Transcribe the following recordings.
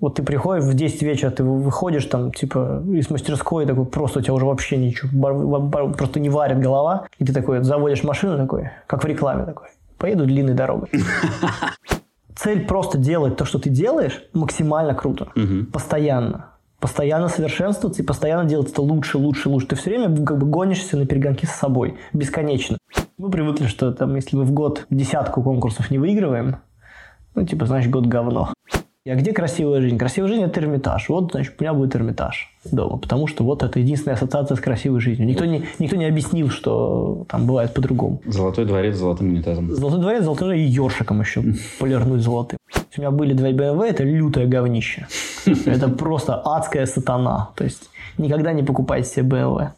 Вот ты приходишь в 10 вечера, ты выходишь там, типа, из мастерской, такой, просто у тебя уже вообще ничего, просто не варит голова, и ты такой заводишь машину такой, как в рекламе такой, поеду длинной дорогой. Цель просто делать то, что ты делаешь, максимально круто. Постоянно. Постоянно совершенствоваться и постоянно делать это лучше, лучше, лучше. Ты все время как бы гонишься на перегонки с собой. Бесконечно. Мы привыкли, что там, если мы в год десятку конкурсов не выигрываем, ну, типа, значит, год говно. А где красивая жизнь? Красивая жизнь – это Эрмитаж. Вот, значит, у меня будет Эрмитаж дома, потому что вот это единственная ассоциация с красивой жизнью. Никто не, никто не объяснил, что там бывает по-другому. Золотой дворец с золотым унитазом. Золотой дворец, золотой и ёршиком еще полирнуть золотым. У меня были два BMW, это лютое говнище. Это просто адская сатана. То есть никогда не покупайте себе BMW.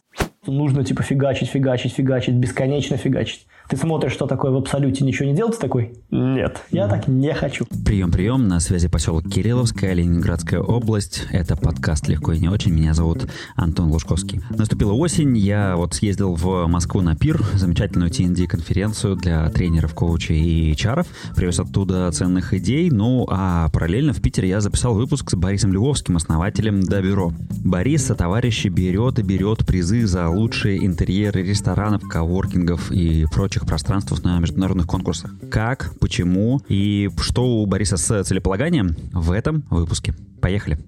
Нужно типа фигачить, фигачить, фигачить, бесконечно фигачить. Ты смотришь, что такое в абсолюте, ничего не делать, такой, нет, я так не хочу. Прием-прием, на связи поселок Кирилловская, Ленинградская область. Это подкаст «Легко и не очень». Меня зовут Антон Лужковский. Наступила осень, я вот съездил в Москву на пир, замечательную TND-конференцию для тренеров, коучей и HR. Привез оттуда ценных идей, ну а параллельно в Питере я записал выпуск с Борисом Львовским, основателем Добюро. Борис со товарищи берет и берет призы за лучшие интерьеры ресторанов, коворкингов и прочих прочих пространствах на международных конкурсах. Как, почему и что у Бориса с целеполаганием в этом выпуске. Поехали.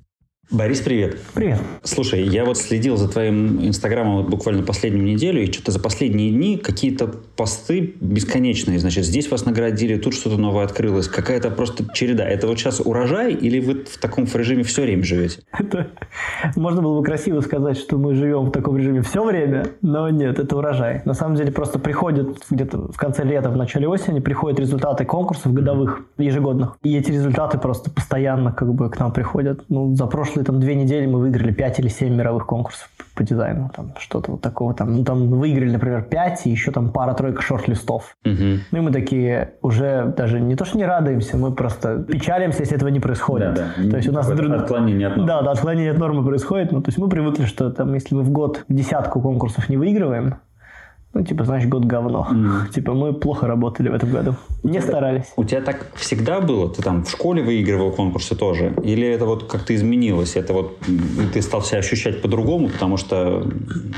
Борис, привет. Привет. Слушай, я вот следил за твоим инстаграмом вот буквально последнюю неделю, и что-то за последние дни какие-то посты бесконечные. Значит, здесь вас наградили, тут что-то новое открылось. Какая-то просто череда. Это вот сейчас урожай, или вы в таком режиме все время живете? Это, можно было бы красиво сказать, что мы живем в таком режиме все время, но нет, это урожай. На самом деле просто приходят где-то в конце лета, в начале осени, приходят результаты конкурсов годовых, ежегодных. И эти результаты просто постоянно как бы к нам приходят. Ну, за прошлый прошлые там две недели мы выиграли 5 или 7 мировых конкурсов по дизайну, там что-то вот такого там, ну там выиграли, например, 5 и еще там пара-тройка шорт-листов. Угу. Ну и мы такие уже даже не то, что не радуемся, мы просто печалимся, если этого не происходит. Да, да. То есть у нас отклонение от нормы. Да, да, отклонение от нормы происходит. Ну, то есть мы привыкли, что там, если мы в год десятку конкурсов не выигрываем, ну, типа, значит, год говно. Mm. Типа, мы плохо работали в этом году. Не это, старались. У тебя так всегда было? Ты там в школе выигрывал конкурсы тоже? Или это вот как-то изменилось? Это вот ты стал себя ощущать по-другому, потому что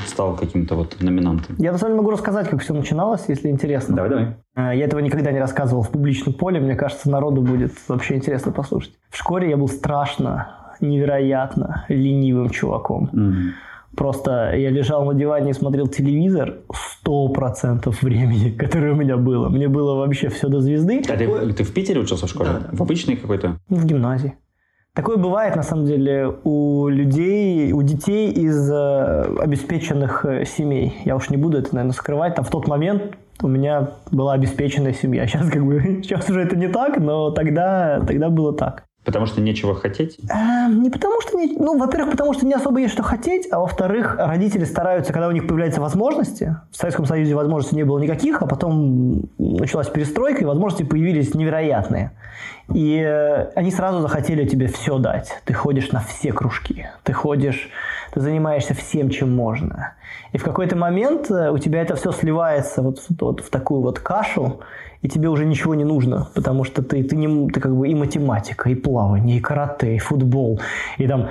стал каким-то вот номинантом? Я на самом деле могу рассказать, как все начиналось, если интересно. Давай, давай. А, я этого никогда не рассказывал в публичном поле. Мне кажется, народу будет вообще интересно послушать. В школе я был страшно, невероятно ленивым чуваком. Mm. Просто я лежал на диване и смотрел телевизор сто процентов времени, которое у меня было. Мне было вообще все до звезды. А ты, ты в Питере учился в школе? Да, да. В обычной какой-то? В гимназии. Такое бывает, на самом деле, у людей, у детей из э, обеспеченных э, семей. Я уж не буду это, наверное, скрывать. Там в тот момент у меня была обеспеченная семья. Сейчас как бы сейчас уже это не так, но тогда, тогда было так. Потому что нечего хотеть? Э, не потому что... Не, ну, во-первых, потому что не особо есть что хотеть, а во-вторых, родители стараются, когда у них появляются возможности, в Советском Союзе возможностей не было никаких, а потом началась перестройка, и возможности появились невероятные. И э, они сразу захотели тебе все дать. Ты ходишь на все кружки, ты ходишь, ты занимаешься всем, чем можно. И в какой-то момент э, у тебя это все сливается вот, вот в такую вот кашу, и тебе уже ничего не нужно, потому что ты, ты, не, ты как бы и математика, и плавание, и карате, и футбол, и там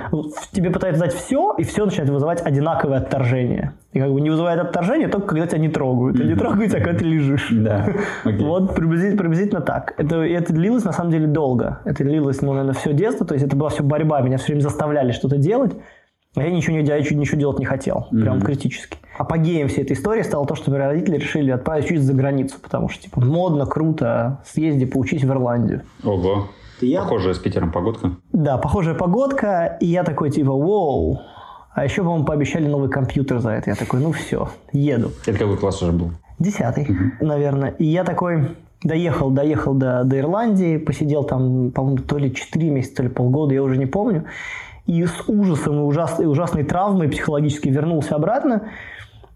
тебе пытаются дать все, и все начинает вызывать одинаковое отторжение. И как бы не вызывает отторжение только когда тебя не трогают. Они трогают тебя, когда ты лежишь. Да. Вот приблизительно, приблизительно так. Это, это длилось на самом деле долго. Это длилось, ну, наверное, все детство. То есть это была все борьба. Меня все время заставляли что-то делать. А я ничего, не, я ничего делать не хотел. Прям mm-hmm. критически. Апогеем всей этой истории стало то, что мои родители решили отправить учиться за границу. Потому что, типа, модно, круто, съезди поучись в Ирландию. Ого. Я... Похожая с Питером погодка. Да, похожая погодка. И я такой, типа, вау. А еще, по-моему, пообещали новый компьютер за это. Я такой, ну все, еду. Это какой класс уже был? Десятый, угу. наверное. И я такой, доехал, доехал до, до Ирландии, посидел там, по-моему, то ли 4 месяца, то ли полгода, я уже не помню и с ужасом и ужасной, ужасной травмой психологически вернулся обратно.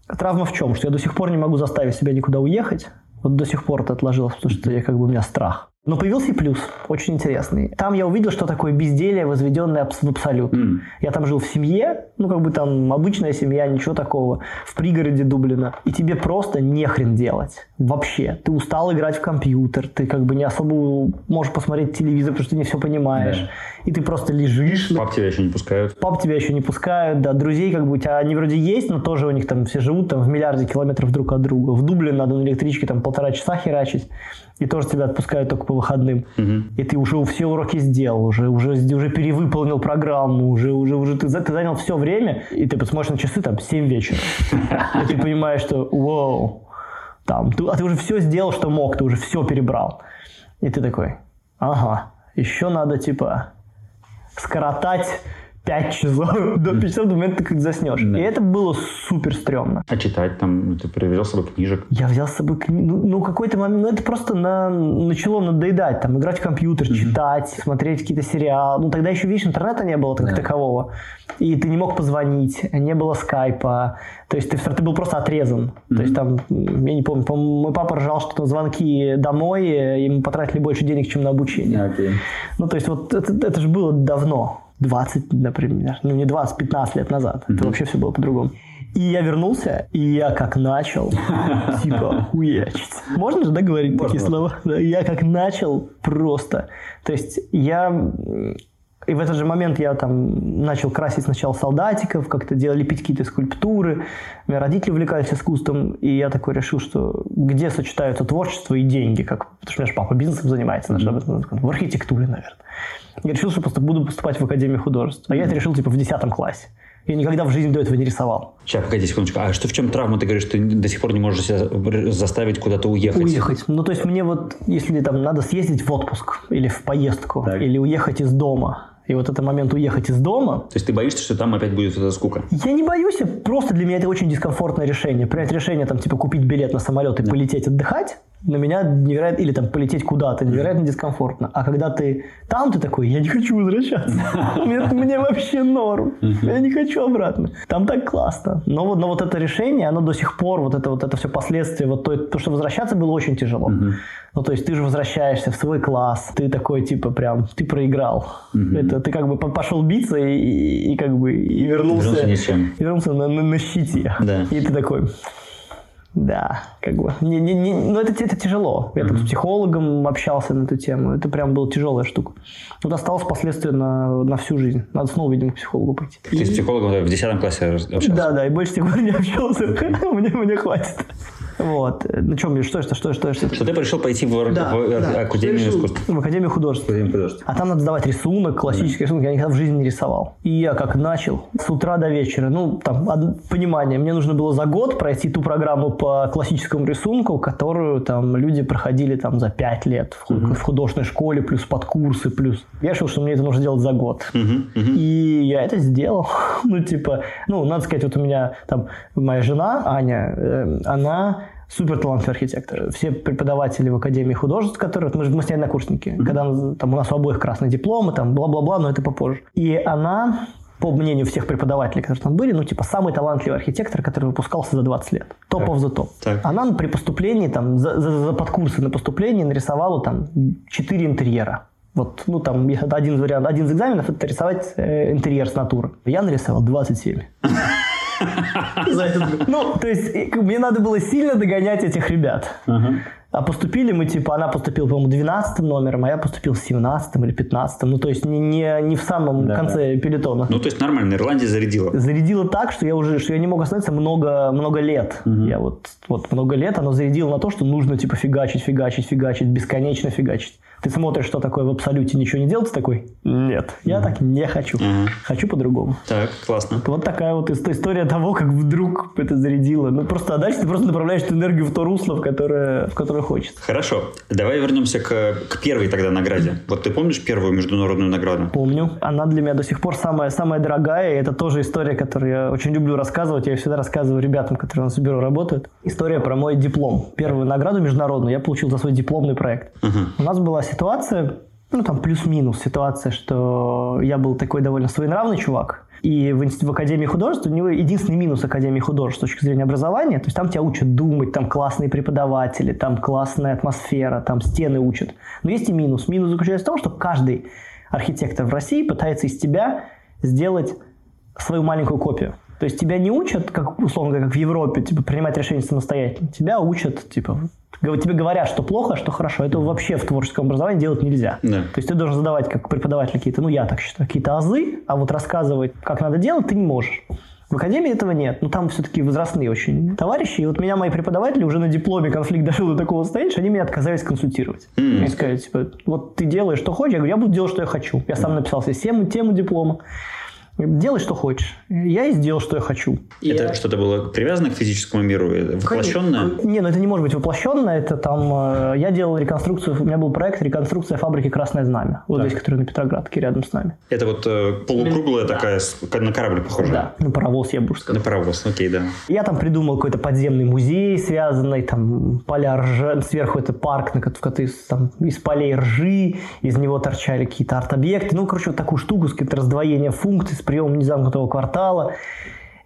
Травма в чем? Что я до сих пор не могу заставить себя никуда уехать. Вот до сих пор это отложилось, потому что я как бы у меня страх. Но появился и плюс, очень интересный. Там я увидел, что такое безделие, возведенное в абсолют. Mm. Я там жил в семье, ну как бы там обычная семья, ничего такого, в пригороде Дублина. И тебе просто нехрен делать. Вообще. Ты устал играть в компьютер, ты как бы не особо можешь посмотреть телевизор, потому что ты не все понимаешь. Yeah. И ты просто лежишь. Пап тебя еще не пускают. Пап тебя еще не пускают, да. Друзей как бы у тебя они вроде есть, но тоже у них там все живут там в миллиарде километров друг от друга. В Дублин надо на электричке там полтора часа херачить и тоже тебя отпускают только по выходным. Угу. И ты уже все уроки сделал, уже, уже, уже перевыполнил программу, уже, уже, уже ты, ты занял все время, и ты посмотришь на часы, там, 7 вечера. И ты понимаешь, что, вау, там, ты, а ты уже все сделал, что мог, ты уже все перебрал. И ты такой, ага, еще надо, типа, скоротать 5 часов до 5 часов до момента, как заснешь. Да. И это было супер стрёмно. А читать там, ты привезел с собой книжек? Я взял с собой книгу. Ну, ну, какой-то момент, ну, это просто на... начало надоедать. Там, играть в компьютер, mm-hmm. читать, смотреть какие-то сериалы. Ну, тогда еще, видишь, интернета не было как да. такового. И ты не мог позвонить, не было скайпа. То есть ты, ты был просто отрезан. Mm-hmm. То есть там, я не помню, мой папа ржал, что там звонки домой, и мы потратили больше денег, чем на обучение. Okay. Ну, то есть вот это, это же было давно. 20, например, ну не 20, 15 лет назад. Mm-hmm. Это вообще все было по-другому. И я вернулся, и я как начал, типа, хуячить. Можно же, да, говорить такие слова? Я как начал просто. То есть я и в этот же момент я там начал красить сначала солдатиков, как-то делать, лепить какие-то скульптуры. У меня родители увлекались искусством, и я такой решил, что где сочетаются творчество и деньги, как, потому что у меня же папа бизнесом занимается, mm-hmm. в архитектуре, наверное. Я решил, что просто буду поступать в Академию художеств. А я это решил типа в 10 классе. Я никогда в жизни до этого не рисовал. Сейчас, погоди секундочку. А что в чем травма? Ты говоришь, что ты до сих пор не можешь себя заставить куда-то уехать? Уехать. Ну, то есть мне вот, если там надо съездить в отпуск или в поездку, так. или уехать из дома, и вот этот момент уехать из дома... То есть ты боишься, что там опять будет эта скука? Я не боюсь, просто для меня это очень дискомфортное решение. Принять решение, там, типа, купить билет на самолет и да. полететь отдыхать, на меня невероятно, или там полететь куда-то, невероятно дискомфортно. А когда ты там, ты такой, я не хочу возвращаться. Мне вообще норм. Я не хочу обратно. Там так классно. Но вот, но вот это решение, оно до сих пор, вот это вот это все последствия, вот то, то что возвращаться было очень тяжело. Ну, то есть ты же возвращаешься в свой класс, ты такой, типа, прям, ты проиграл. Это ты как бы пошел биться и, и, и как бы и вернулся, вернулся, и вернулся на, на, на щите. Да. И ты такой, да, как бы. Не, не, не, но это, это тяжело. Я mm-hmm. с психологом общался на эту тему. Это прям была тяжелая штука. Вот осталось последствия на, на всю жизнь. Надо снова, видимо, к психологу пойти. Ты и... с психологом в 10 классе общался? Да, да, и больше с тех пор не общался. мне хватит. Вот. Ну, что, что, что, что, что, что? Что ты решил пойти в, да, в, да. Академию искусств? В Академию художеств. Академию художеств. А там надо сдавать рисунок, классический mm. рисунок. Я никогда в жизни не рисовал. И я как начал, с утра до вечера, ну, там, понимание, мне нужно было за год пройти ту программу по классическому рисунку, которую там люди проходили там за пять лет в, mm-hmm. в художественной школе, плюс подкурсы, плюс. Я решил, что мне это нужно делать за год. Mm-hmm. Mm-hmm. И я это сделал. ну, типа, ну, надо сказать, вот у меня там моя жена, Аня, э, она супер талантливый архитектор. Все преподаватели в Академии художеств, которые... Мы, мы с ней однокурсники. Mm-hmm. Когда там, у нас у обоих красные дипломы, там, бла-бла-бла, но это попозже. И она по мнению всех преподавателей, которые там были, ну, типа, самый талантливый архитектор, который выпускался за 20 лет. Топ of the top. Она при поступлении, там, за, за, за подкурсы на поступлении нарисовала там 4 интерьера. Вот, ну, там, один вариант, один из экзаменов – это рисовать э, интерьер с натуры. Я нарисовал 27. Ну, то есть, мне надо было сильно догонять этих ребят. А поступили мы, типа, она поступила, по-моему, 12 номером, а я поступил 17 или 15 Ну, то есть, не, не, не в самом да. конце пелетона. Ну, то есть, нормально, Ирландия зарядила. Зарядила так, что я уже, что я не мог остановиться много, много лет. Угу. Я вот, вот много лет, оно зарядило на то, что нужно, типа, фигачить, фигачить, фигачить, бесконечно фигачить. Ты смотришь, что такое в абсолюте, ничего не делать, такой, нет, я так не хочу. mm Хочу по-другому. Так, классно. Вот, вот такая вот история того, как вдруг это зарядило. Ну, просто, а дальше ты просто направляешь эту энергию в то русло, в которое, в которое хочется. Хорошо. Давай вернемся к, к первой тогда награде. Вот ты помнишь первую международную награду? Помню. Она для меня до сих пор самая, самая дорогая. И это тоже история, которую я очень люблю рассказывать. Я всегда рассказываю ребятам, которые у нас в бюро работают. История про мой диплом. Первую награду международную я получил за свой дипломный проект. uh У нас была ситуация, ну, там плюс-минус ситуация, что я был такой довольно своенравный чувак, и в, в Академии художеств у него единственный минус Академии художеств с точки зрения образования, то есть там тебя учат думать, там классные преподаватели, там классная атмосфера, там стены учат. Но есть и минус. Минус заключается в том, что каждый архитектор в России пытается из тебя сделать свою маленькую копию. То есть тебя не учат, как условно говоря, как в Европе, типа принимать решения самостоятельно. Тебя учат, типа, тебе говорят, что плохо, а что хорошо. Это вообще в творческом образовании делать нельзя. Да. То есть ты должен задавать как преподаватель какие-то, ну я так считаю, какие-то азы, а вот рассказывать, как надо делать, ты не можешь. В академии этого нет. Но там все-таки возрастные очень товарищи. И вот меня мои преподаватели уже на дипломе конфликт дошел до такого состояния, что они меня отказались консультировать. Mm. Они сказали, типа, вот ты делаешь, что хочешь. Я говорю, я буду делать, что я хочу. Я сам написал себе тему, тему диплома. Делай, что хочешь. Я и сделал, что я хочу. Это я... что-то было привязано к физическому миру? Воплощенное? Не, ну это не может быть воплощенное. Это там... Э, я делал реконструкцию... У меня был проект реконструкция фабрики «Красное знамя». Вот так. здесь, который на Петроградке, рядом с нами. Это вот э, полукруглая да. такая, на корабль похожа? Да, на паровоз, я бы сказал. На паровоз, окей, да. Я там придумал какой-то подземный музей, связанный, там, поля ржи, сверху это парк, на который там, из полей ржи, из него торчали какие-то арт-объекты. Ну, короче, вот такую штуку с каким-то раздвоением функций, с приемом незамкнутого квартала.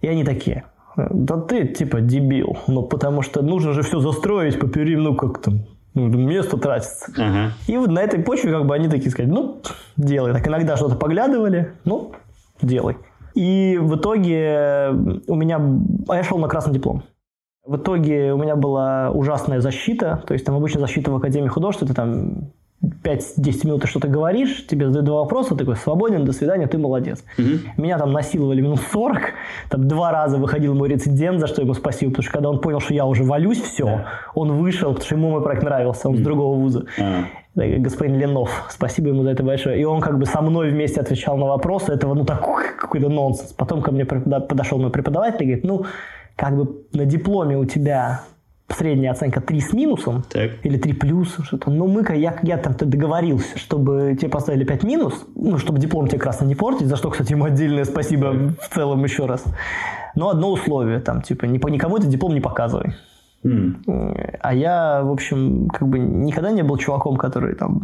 И они такие, да ты типа дебил, ну потому что нужно же все застроить по периметру, ну как там, ну, место тратится. Ага. И вот на этой почве как бы они такие сказали, ну, делай. Так иногда что-то поглядывали, ну, делай. И в итоге у меня... А я шел на красный диплом. В итоге у меня была ужасная защита. То есть там обычно защита в Академии художеств, это там 5-10 минут ты что-то говоришь, тебе задают два вопроса, такой свободен, до свидания, ты молодец. Угу. Меня там насиловали минут 40, там два раза выходил мой рецидент, за что ему спасибо, потому что когда он понял, что я уже валюсь, все, да. он вышел, потому что ему мой проект нравился, он угу. с другого вуза. А. Господин Ленов, спасибо ему за это большое. И он как бы со мной вместе отвечал на вопросы, этого ну такой какой-то нонсенс. Потом ко мне подошел мой преподаватель и говорит, ну, как бы на дипломе у тебя средняя оценка 3 с минусом так. или 3 плюс, что-то. Но мы, я, я там договорился, чтобы тебе поставили 5 минус, ну, чтобы диплом тебе красно не портить, за что, кстати, ему отдельное спасибо в целом еще раз. Но одно условие, там, типа, никому этот диплом не показывай. Mm. А я, в общем, как бы никогда не был чуваком, который там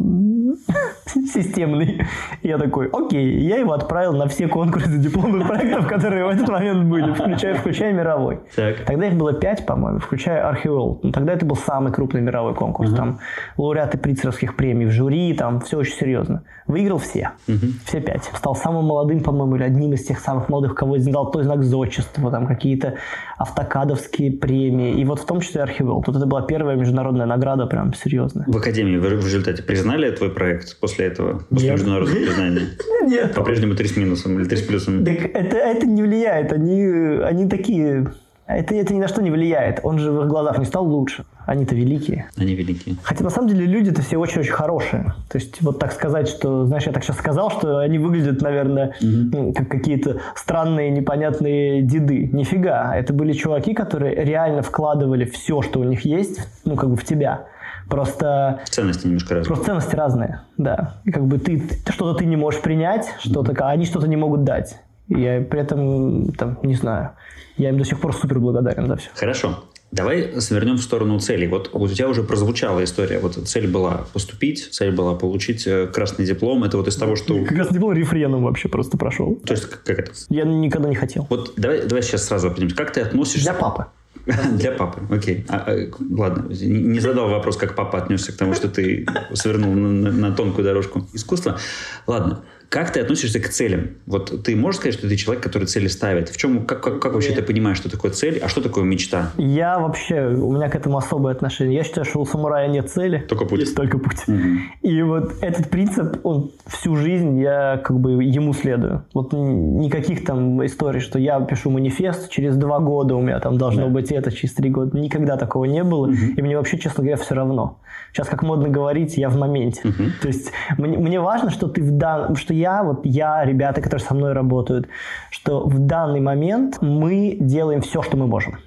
системный. Я такой, окей, я его отправил на все конкурсы дипломных проектов, которые в этот момент были, включая, включая мировой. Так. Тогда их было пять, по-моему, включая Археол. Ну, тогда это был самый крупный мировой конкурс. Uh-huh. Там лауреаты прицеровских премий в жюри, там все очень серьезно. Выиграл все. Uh-huh. Все пять. Стал самым молодым, по-моему, или одним из тех самых молодых, кого дал той знак зодчества, там какие-то автокадовские премии. И вот в том числе Архивел. Тут это была первая международная награда, прям серьезная. В Академии в результате признали твой проект после этого? После Нет. международного признания? Нет. По-прежнему три с минусом или три с плюсом? Так это, это не влияет. Они, они такие это, это ни на что не влияет. Он же в их глазах не стал лучше. Они-то великие. Они великие. Хотя на самом деле люди-то все очень-очень хорошие. То есть вот так сказать, что, знаешь, я так сейчас сказал, что они выглядят, наверное, угу. как какие-то странные, непонятные деды. Нифига. Это были чуваки, которые реально вкладывали все, что у них есть, ну, как бы в тебя. Просто... Ценности немножко разные. Просто ценности разные, да. И как бы ты, что-то ты не можешь принять, что-то, а они что-то не могут дать. И я при этом, там, не знаю, я им до сих пор супер благодарен за все. Хорошо. Давай свернем в сторону целей. Вот, вот у тебя уже прозвучала история. Вот цель была поступить, цель была получить э, красный диплом. Это вот из того, что... Красный диплом рефреном вообще просто прошел. То есть как это? Я никогда не хотел. Вот давай, давай сейчас сразу определимся. Как ты относишься... Для папы. Для папы, окей. А, а, ладно, не задал вопрос, как папа отнесся к тому, что ты свернул на, на, на тонкую дорожку искусства. Ладно. Как ты относишься к целям? Вот ты можешь сказать, что ты человек, который цели ставит? В чем, как, как, как вообще ты понимаешь, что такое цель, а что такое мечта? Я вообще, у меня к этому особое отношение. Я считаю, что у самурая нет цели. Только путь. Есть только путь. Угу. И вот этот принцип, он всю жизнь я как бы ему следую. Вот никаких там историй, что я пишу манифест, через два года у меня там должно да. быть это, через три года. Никогда такого не было. Угу. И мне вообще, честно говоря, все равно. Сейчас, как модно говорить, я в моменте. Угу. То есть мне, мне важно, что ты в дан... что я, вот я, ребята, которые со мной работают, что в данный момент мы делаем все, что мы можем.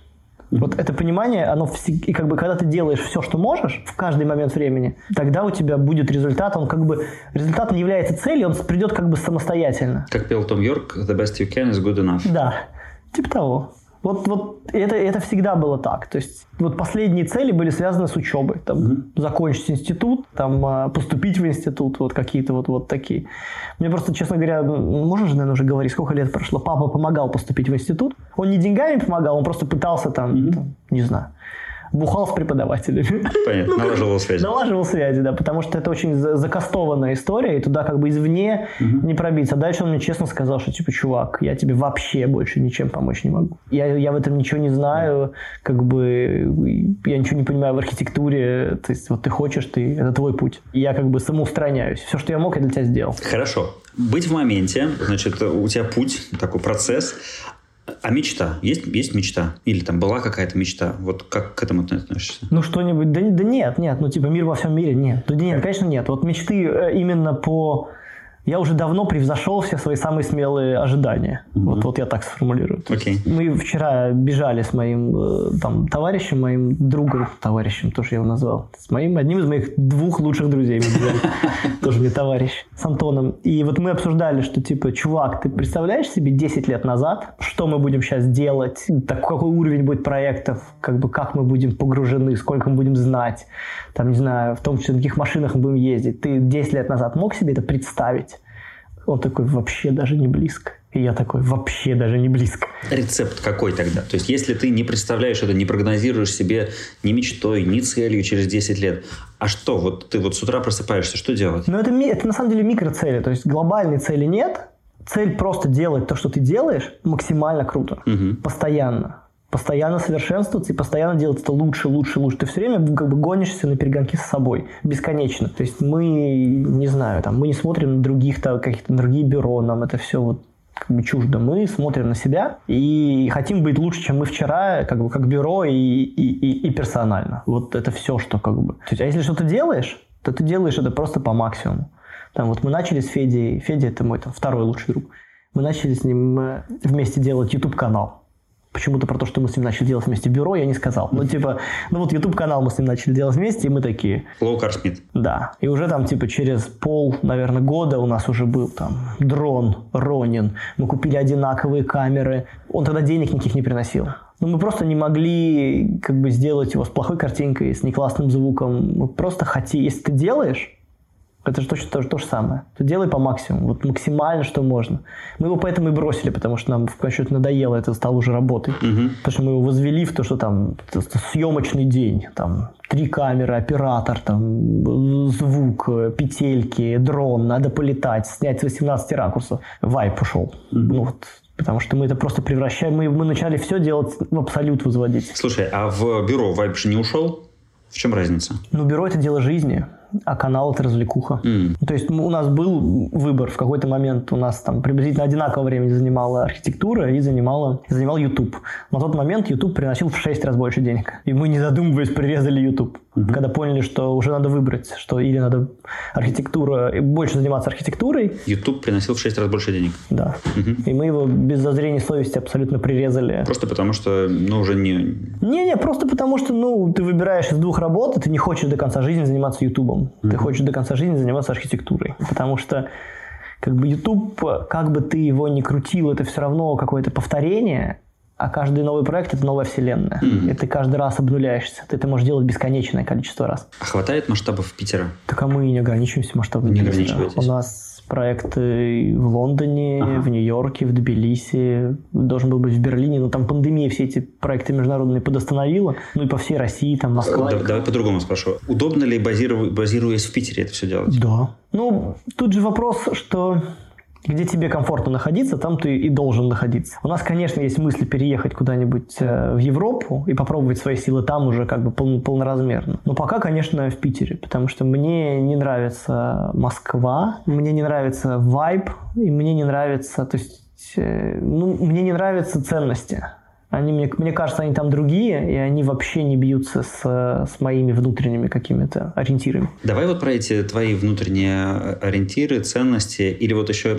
Вот это понимание, оно и как бы когда ты делаешь все, что можешь в каждый момент времени, тогда у тебя будет результат, он как бы результат не является целью, он придет как бы самостоятельно. Как пел Том Йорк, the best you can is good enough. Да, типа того. Вот, вот это, это всегда было так. То есть вот последние цели были связаны с учебой. Там, угу. Закончить институт, там, а, поступить в институт, вот какие-то вот, вот такие. Мне просто, честно говоря, можно же, наверное, уже говорить, сколько лет прошло. Папа помогал поступить в институт. Он не деньгами помогал, он просто пытался там, угу. там не знаю, бухал с преподавателями. Понятно, ну, налаживал связи. Налаживал связи, да, потому что это очень закастованная история, и туда как бы извне угу. не пробиться. А дальше он мне честно сказал, что типа, чувак, я тебе вообще больше ничем помочь не могу. Я, я в этом ничего не знаю, как бы я ничего не понимаю в архитектуре, то есть вот ты хочешь, ты, это твой путь. И я как бы самоустраняюсь. Все, что я мог, я для тебя сделал. Хорошо. Быть в моменте, значит, у тебя путь, такой процесс, а мечта? Есть, есть мечта? Или там была какая-то мечта? Вот как к этому ты относишься? Ну, что-нибудь... Да, да нет, нет. Ну, типа, мир во всем мире нет. Да нет, конечно, нет. Вот мечты э, именно по я уже давно превзошел все свои самые смелые ожидания. Mm-hmm. Вот, вот я так сформулирую. Okay. Мы вчера бежали с моим э, там, товарищем, моим другом, товарищем, тоже я его назвал, с моим, одним из моих двух лучших друзей. Тоже мне товарищ, с Антоном. И вот мы обсуждали, что типа, чувак, ты представляешь себе 10 лет назад, что мы будем сейчас делать, так, какой уровень будет проектов, как бы как мы будем погружены, сколько мы будем знать, там, не знаю, в том числе на каких машинах мы будем ездить. Ты 10 лет назад мог себе это представить? Он такой, вообще даже не близко. И я такой, вообще даже не близко. Рецепт какой тогда? То есть, если ты не представляешь это, не прогнозируешь себе ни мечтой, ни целью через 10 лет, а что? Вот ты вот с утра просыпаешься, что делать? Ну, это, это на самом деле микроцели. То есть, глобальной цели нет. Цель просто делать то, что ты делаешь, максимально круто. Угу. Постоянно постоянно совершенствоваться и постоянно делать это лучше, лучше, лучше. Ты все время как бы гонишься на перегонки с собой бесконечно. То есть мы, не знаю, там, мы не смотрим на других, там, каких-то другие бюро, нам это все вот как бы чуждо. Мы смотрим на себя и хотим быть лучше, чем мы вчера, как бы как бюро и, и, и, и персонально. Вот это все, что как бы. То есть, а если что-то делаешь, то ты делаешь это просто по максимуму. Там вот мы начали с Федей, Федя это мой там, второй лучший друг. Мы начали с ним э, вместе делать YouTube канал почему-то про то, что мы с ним начали делать вместе бюро, я не сказал. Ну, типа, ну вот YouTube канал мы с ним начали делать вместе, и мы такие... Low Car Smith. Да. И уже там, типа, через пол, наверное, года у нас уже был там дрон, Ронин. Мы купили одинаковые камеры. Он тогда денег никаких не приносил. Но мы просто не могли как бы сделать его с плохой картинкой, с неклассным звуком. Мы просто хотим... Если ты делаешь, это же точно то, то же самое. То делай по максимуму, вот максимально, что можно. Мы его поэтому и бросили, потому что нам в конечном надоело, это стало уже работой. Угу. Потому что мы его возвели в то, что там съемочный день, там три камеры, оператор, там звук, петельки, дрон, надо полетать, снять с 18 ракурсов. Вайп ушел. Угу. Ну, вот, Потому что мы это просто превращаем, мы, мы начали все делать в абсолют возводить. Слушай, а в бюро Вайп же не ушел? В чем разница? Ну, бюро это дело жизни а канал это развлекуха. Mm. То есть у нас был выбор в какой-то момент, у нас там приблизительно одинаково времени занимала архитектура и занимала, занимал YouTube. На тот момент YouTube приносил в 6 раз больше денег. И мы, не задумываясь, прирезали YouTube. Mm-hmm. Когда поняли, что уже надо выбрать, что или надо архитектура, больше заниматься архитектурой. YouTube приносил в 6 раз больше денег. Да. Mm-hmm. И мы его без зазрения совести абсолютно прирезали. Просто потому что, ну, уже не... Не-не, просто потому что, ну, ты выбираешь из двух работ, и ты не хочешь до конца жизни заниматься YouTube. Mm-hmm. Ты хочешь до конца жизни заниматься архитектурой. Потому что как бы YouTube, как бы ты его ни крутил, это все равно какое-то повторение, а каждый новый проект это новая вселенная. Mm-hmm. И ты каждый раз обнуляешься. Ты это можешь делать бесконечное количество раз. А хватает масштабов Питера? Так а мы не ограничиваемся масштабами. Не ограничиваетесь. У нас проекты в Лондоне, ага. в Нью-Йорке, в Тбилиси, должен был быть в Берлине, но там пандемия все эти проекты международные подостановила, ну и по всей России, там Москва. Да, давай по-другому спрошу. Удобно ли, базируясь в Питере, это все делать? Да. Ну, тут же вопрос, что где тебе комфортно находиться, там ты и должен находиться. У нас, конечно, есть мысли переехать куда-нибудь э, в Европу и попробовать свои силы там уже как бы пол, полноразмерно. Но пока, конечно, в Питере, потому что мне не нравится Москва, мне не нравится вайб, и мне не нравится, то есть, э, ну, мне не нравятся ценности. Они, мне, мне кажется, они там другие, и они вообще не бьются с, с моими внутренними какими-то ориентирами. Давай вот про эти твои внутренние ориентиры, ценности, или вот еще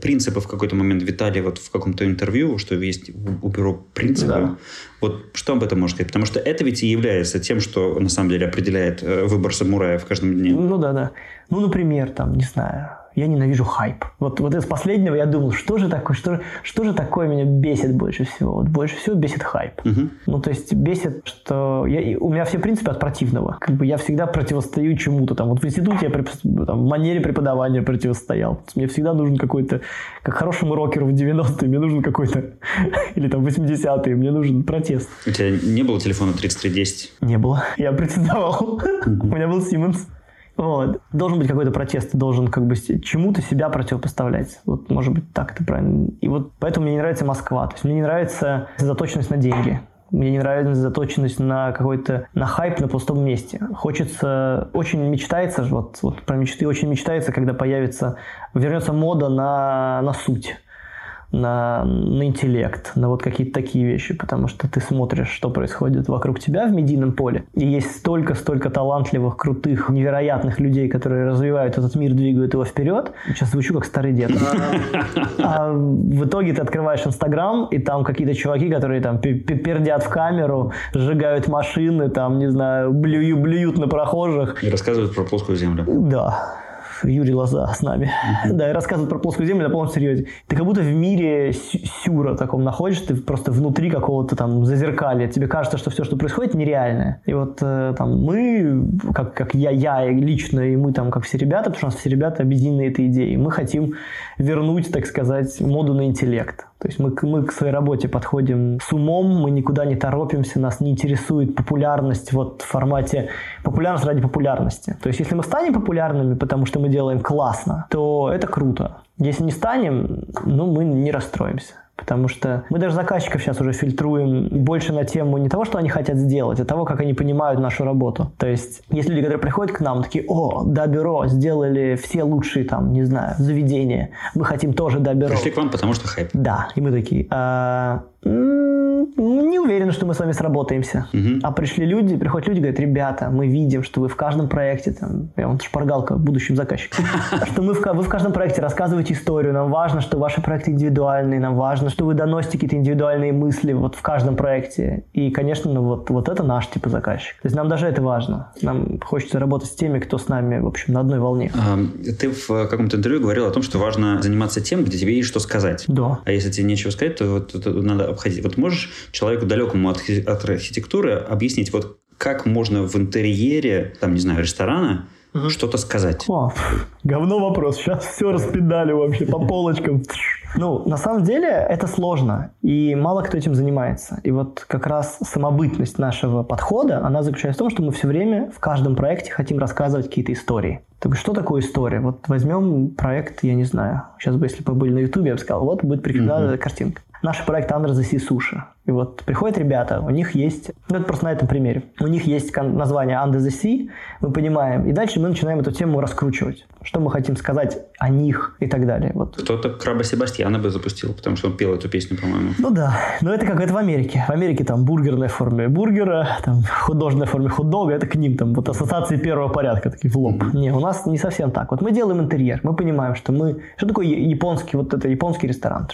принципы в какой-то момент витали вот в каком-то интервью, что есть у бюро принципы. Да. Вот что об этом можно сказать? Потому что это ведь и является тем, что на самом деле определяет э, выбор самурая в каждом дне. Ну да, да. Ну, например, там, не знаю, я ненавижу хайп. Вот, вот из последнего я думал, что же такое, что, что же такое меня бесит больше всего? Вот больше всего бесит хайп. Угу. Ну, то есть бесит, что я, у меня все принципы от противного. Как бы я всегда противостою чему-то. Там, вот в институте я там, в манере преподавания противостоял. Мне всегда нужен какой-то, как хорошему рокеру в 90-е, мне нужен какой-то, или там 80-е, мне нужен протест. У тебя не было телефона 3310? Не было. Я претендовал. У меня был Siemens. Вот. Должен быть какой-то протест, должен как бы чему-то себя противопоставлять. Вот, может быть, так это правильно. И вот поэтому мне не нравится Москва. То есть мне не нравится заточенность на деньги. Мне не нравится заточенность на какой-то на хайп на пустом месте. Хочется, очень мечтается, вот, вот про мечты очень мечтается, когда появится, вернется мода на, на суть на, на интеллект, на вот какие-то такие вещи, потому что ты смотришь, что происходит вокруг тебя в медийном поле, и есть столько-столько талантливых, крутых, невероятных людей, которые развивают этот мир, двигают его вперед. Сейчас звучу как старый дед. А в итоге ты открываешь Инстаграм, и там какие-то чуваки, которые там пердят в камеру, сжигают машины, там, не знаю, блюют, блюют на прохожих. И рассказывают про плоскую землю. Да. Юрий Лоза с нами. Mm-hmm. Да, и рассказывает про плоскую землю на полном серьезе. Ты как будто в мире сюра таком находишься, ты просто внутри какого-то там зазеркалья. Тебе кажется, что все, что происходит, нереальное. И вот э, там мы, как, как я, я лично, и мы там, как все ребята, потому что у нас все ребята объединены этой идеей, мы хотим вернуть, так сказать, моду на интеллект. То есть мы, мы к своей работе подходим с умом, мы никуда не торопимся, нас не интересует популярность вот в формате популярность ради популярности. То есть если мы станем популярными, потому что мы делаем классно, то это круто. Если не станем, ну мы не расстроимся. Потому что мы даже заказчиков сейчас уже фильтруем больше на тему не того, что они хотят сделать, а того, как они понимают нашу работу. То есть есть люди, которые приходят к нам, такие, о, да, бюро, сделали все лучшие там, не знаю, заведения, мы хотим тоже да, бюро. Пришли к вам, потому что хайп. Да, и мы такие, а, не уверен, что мы с вами сработаемся. Угу. А пришли люди, приходят люди, говорят, ребята, мы видим, что вы в каждом проекте, там, я вам шпаргалка будущим заказчикам, что мы в, вы в каждом проекте рассказываете историю, нам важно, что ваши проекты индивидуальные, нам важно, что вы доносите какие-то индивидуальные мысли вот в каждом проекте. И, конечно, ну, вот, вот это наш типа заказчик. То есть нам даже это важно. Нам хочется работать с теми, кто с нами, в общем, на одной волне. А, ты в каком-то интервью говорил о том, что важно заниматься тем, где тебе есть что сказать. Да. А если тебе нечего сказать, то вот, это надо обходить. Вот можешь человеку далекому от, от архитектуры объяснить, вот как можно в интерьере, там, не знаю, ресторана угу. что-то сказать? О, говно вопрос. Сейчас все распедали вообще по полочкам. Ну, на самом деле это сложно, и мало кто этим занимается. И вот как раз самобытность нашего подхода, она заключается в том, что мы все время в каждом проекте хотим рассказывать какие-то истории. Так что такое история? Вот возьмем проект, я не знаю, сейчас бы, если бы были на Ютубе, я бы сказал, вот будет прикреплена mm-hmm. картинка. Наш проект Sea Sushi. И вот приходят ребята, у них есть, ну это просто на этом примере, у них есть название Under the Sea, мы понимаем, и дальше мы начинаем эту тему раскручивать. Что мы хотим сказать о них и так далее. Вот. Кто-то Краба Себастьяна бы запустил, потому что он пел эту песню, по-моему. Ну да, но это как это в Америке. В Америке там бургерная форме бургера, там художественная форме хот-дога, это к ним там вот ассоциации первого порядка, такие в лоб. Mm-hmm. Не, у нас не совсем так. Вот мы делаем интерьер, мы понимаем, что мы... Что такое японский, вот это японский ресторан?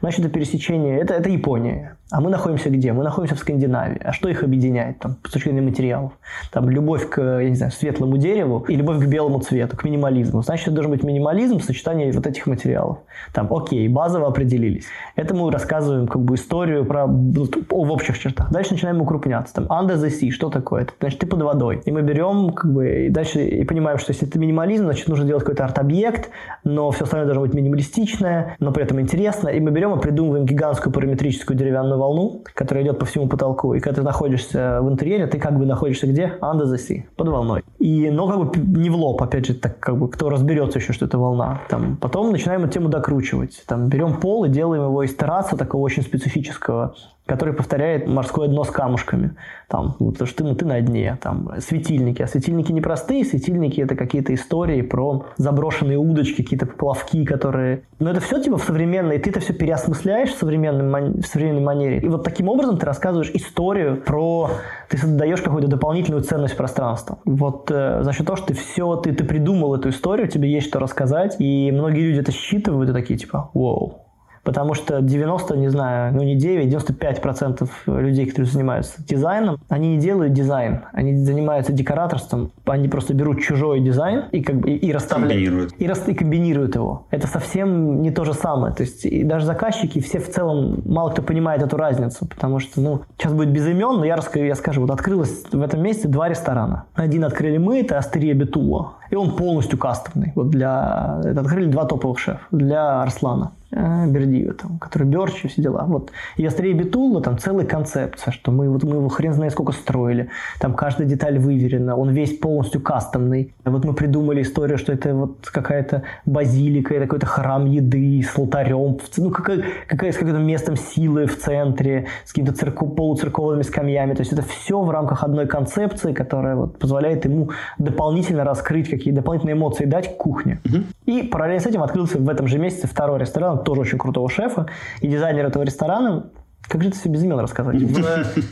Значит, это пересечение, это, это Япония. А мы находимся где? Мы находимся в Скандинавии. А что их объединяет там, с точки зрения материалов? Там любовь к, я не знаю, светлому дереву и любовь к белому цвету, к минимализму. Значит, это должен быть минимализм в сочетании вот этих материалов. Там, окей, базово определились. Это мы рассказываем как бы историю про, ну, в общих чертах. Дальше начинаем укрупняться. Там, under the sea, что такое? Это, значит, ты под водой. И мы берем как бы и дальше и понимаем, что если это минимализм, значит, нужно делать какой-то арт-объект, но все остальное должно быть минималистичное, но при этом интересно. И мы берем и придумываем гигантскую параметрическую деревянную волну, которая идет по всему потолку. И когда ты находишься в интерьере, ты как бы находишься где? Under the sea, под волной. И, но как бы не в лоб, опять же, так как бы кто разберется еще, что это волна. Там, потом начинаем эту тему докручивать. Там, берем пол и делаем его из терраса такого очень специфического который повторяет морское дно с камушками. Там, вот, потому что ты, ну, ты на дне. Там, светильники. А светильники не простые. Светильники – это какие-то истории про заброшенные удочки, какие-то плавки, которые... Но это все типа в современной... И ты это все переосмысляешь в, современной в современной манере. И вот таким образом ты рассказываешь историю про... Ты создаешь какую-то дополнительную ценность пространства. Вот э, за счет того, что ты все... Ты, ты придумал эту историю, тебе есть что рассказать. И многие люди это считывают и такие типа «Вау, Потому что 90, не знаю, ну не 9, 95% людей, которые занимаются дизайном, они не делают дизайн, они занимаются декораторством, они просто берут чужой дизайн и как бы и, и расставляют. Комбинируют. И, рас, и комбинируют его. Это совсем не то же самое. То есть и даже заказчики все в целом мало кто понимает эту разницу, потому что, ну, сейчас будет без имен, но я расскажу, я скажу, вот открылось в этом месяце два ресторана. Один открыли мы, это Астерия Бетула, и он полностью кастомный. Вот для... Это открыли два топовых шефа. Для Арслана. Э, Бердиева, там, который Берч все дела. Вот. И Астрей Бетулла, там целая концепция, что мы, вот, мы его хрен знает сколько строили, там каждая деталь выверена, он весь полностью кастомный. Вот мы придумали историю, что это вот какая-то базилика, это какой-то храм еды с алтарем, ну, какая, какая, с каким-то местом силы в центре, с какими-то церков, полуцерковными скамьями. То есть это все в рамках одной концепции, которая вот позволяет ему дополнительно раскрыть какие дополнительные эмоции дать кухне. Угу. И параллельно с этим открылся в этом же месяце второй ресторан, тоже очень крутого шефа, и дизайнер этого ресторана как же это все без имен рассказать?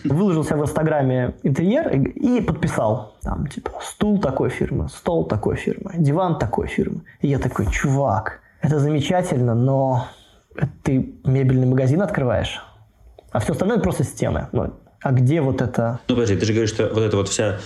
Выложился в Инстаграме интерьер и подписал. Там, типа, стул такой фирмы, стол такой фирмы, диван такой фирмы. И я такой, чувак, это замечательно, но ты мебельный магазин открываешь, а все остальное просто стены. Ну, а где вот это? Ну, подожди, ты же говоришь, что вот эта вот вся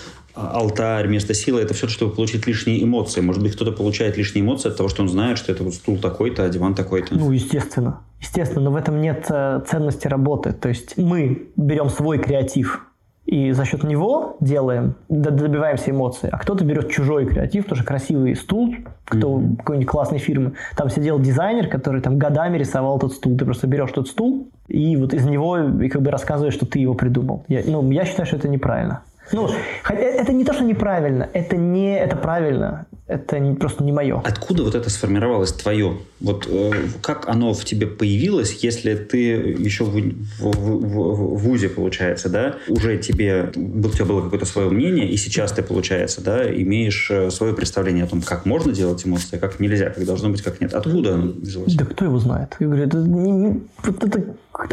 алтарь, место силы, это все, чтобы получить лишние эмоции. Может быть, кто-то получает лишние эмоции от того, что он знает, что это вот стул такой-то, а диван такой-то. Ну, естественно. Естественно, но в этом нет э, ценности работы. То есть мы берем свой креатив, и за счет него делаем, добиваемся эмоций. А кто-то берет чужой креатив, тоже красивый стул, кто mm-hmm. какой-нибудь классной фирмы. Там сидел дизайнер, который там годами рисовал этот стул. Ты просто берешь тот стул и вот из него и как бы рассказываешь, что ты его придумал. Я, ну, я считаю, что это неправильно. Ну, это не то, что неправильно, это не, это правильно, это не, просто не мое. Откуда вот это сформировалось твое? Вот э, как оно в тебе появилось, если ты еще в, в, в, в, ВУЗе, получается, да, уже тебе, у тебя было какое-то свое мнение, и сейчас ты, получается, да, имеешь э, свое представление о том, как можно делать эмоции, а как нельзя, как должно быть, как нет. Откуда оно взялось? Да кто его знает? Я говорю, это, не, не, вот это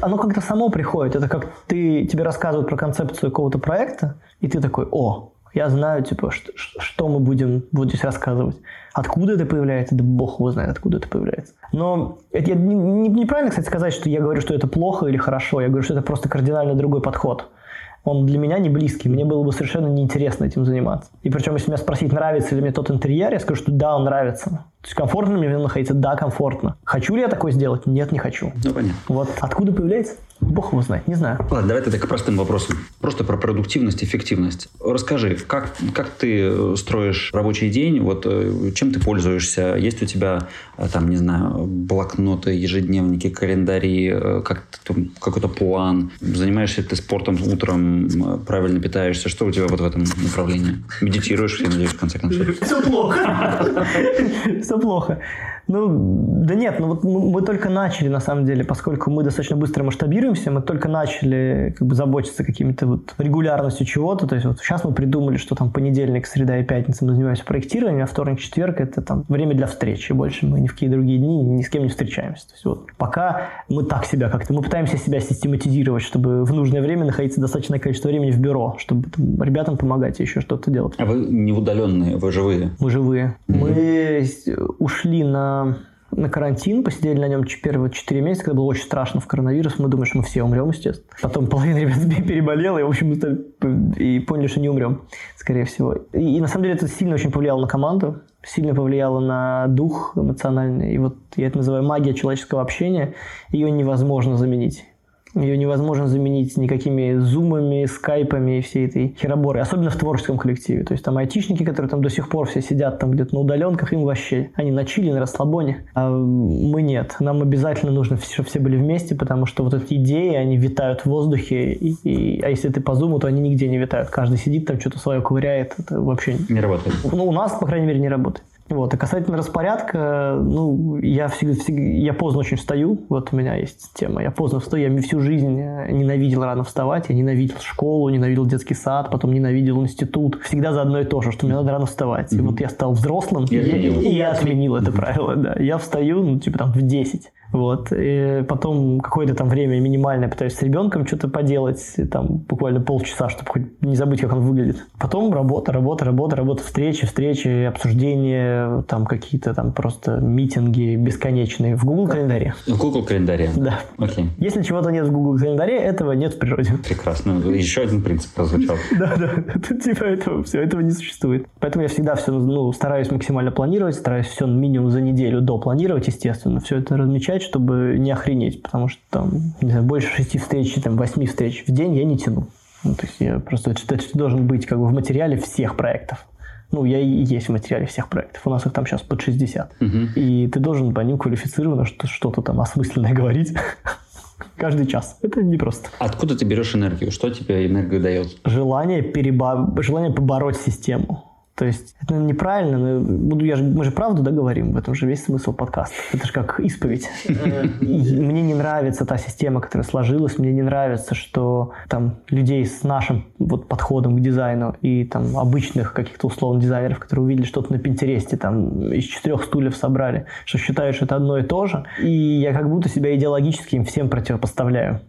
оно как-то само приходит. Это как ты, тебе рассказывают про концепцию какого-то проекта, и ты такой, о, я знаю, типа, что, что мы будем вот здесь рассказывать. Откуда это появляется, да бог его знает, откуда это появляется. Но это, не, не, неправильно, кстати, сказать, что я говорю, что это плохо или хорошо. Я говорю, что это просто кардинально другой подход он для меня не близкий, мне было бы совершенно неинтересно этим заниматься. И причем, если меня спросить, нравится ли мне тот интерьер, я скажу, что да, он нравится. То есть комфортно мне в нем находиться? Да, комфортно. Хочу ли я такое сделать? Нет, не хочу. Ну, понятно. Вот откуда появляется? Бог его знает, не знаю. Ладно, давай тогда к простым вопросам. Просто про продуктивность, эффективность. Расскажи, как, как ты э, строишь рабочий день, вот э, чем ты пользуешься? Есть у тебя, э, там, не знаю, блокноты, ежедневники, календари, как какой-то план? Занимаешься ты спортом утром, правильно питаешься? Что у тебя вот в этом направлении? Медитируешь, я надеюсь, в конце концов? Все плохо. Все плохо. Ну, да нет, ну вот мы только начали, на самом деле, поскольку мы достаточно быстро масштабируемся, мы только начали как бы заботиться какими-то вот регулярностью чего-то, то есть вот сейчас мы придумали, что там понедельник, среда и пятница мы занимаемся проектированием, а вторник, четверг это там время для встречи, больше мы ни в какие другие дни ни с кем не встречаемся. То есть вот пока мы так себя как-то, мы пытаемся себя систематизировать, чтобы в нужное время находиться достаточное количество времени в бюро, чтобы там, ребятам помогать и еще что-то делать. А вы не удаленные, вы живые? Мы живые. Mm-hmm. Мы ушли на на, карантин, посидели на нем первые 4 месяца, когда было очень страшно в коронавирус. Мы думали, что мы все умрем, естественно. Потом половина ребят переболела, и, в общем, и поняли, что не умрем, скорее всего. И, и на самом деле это сильно очень повлияло на команду, сильно повлияло на дух эмоциональный. И вот я это называю магия человеческого общения. Ее невозможно заменить. Ее невозможно заменить никакими зумами, скайпами и всей этой хероборой, особенно в творческом коллективе. То есть там айтишники, которые там до сих пор все сидят там где-то на удаленках, им вообще, они на чили, на расслабоне, а мы нет. Нам обязательно нужно, чтобы все были вместе, потому что вот эти идеи, они витают в воздухе, и, и, а если ты по зуму, то они нигде не витают. Каждый сидит там, что-то свое ковыряет, это вообще... Не работает. Ну, у нас, по крайней мере, не работает. Вот. А касательно распорядка, ну, я, всегда, всегда, я поздно очень встаю. Вот у меня есть тема. Я поздно встаю. Я всю жизнь э, ненавидел рано вставать. Я ненавидел школу, ненавидел детский сад, потом ненавидел институт. Всегда за одно и то же, что мне надо рано вставать. И вот я стал взрослым, и, и, и я отменил это правило. Да. Я встаю, ну, типа там в 10. Вот. И потом какое-то там время минимальное пытаюсь с ребенком что-то поделать, там буквально полчаса, чтобы хоть не забыть, как он выглядит. Потом работа, работа, работа, работа, встречи, встречи, обсуждения, там какие-то там просто митинги бесконечные в Google календаре. В Google календаре? Да. Окей. Если чего-то нет в Google календаре, этого нет в природе. Прекрасно. Еще один принцип прозвучал. Да, да. Типа этого все, этого не существует. Поэтому я всегда все ну, стараюсь максимально планировать, стараюсь все минимум за неделю до планировать, естественно, все это размечать, чтобы не охренеть, потому что там, не знаю, больше шести встреч, там, восьми встреч в день я не тяну. Ну, то есть я просто это, это должен быть как бы в материале всех проектов. Ну, я и есть в материале всех проектов. У нас их там сейчас под 60. Угу. И ты должен по ним квалифицированно что-то там осмысленное говорить каждый час. Это непросто. Откуда ты берешь энергию? Что тебе энергию дает? Желание, переба... Желание побороть систему. То есть это неправильно, но буду, я же, мы же правду да, в этом же весь смысл подкаста. Это же как исповедь. Мне не нравится та система, которая сложилась, мне не нравится, что там людей с нашим вот подходом к дизайну и там обычных каких-то условных дизайнеров, которые увидели что-то на Пинтересте, там из четырех стульев собрали, что считают, что это одно и то же. И я как будто себя идеологически им всем противопоставляю.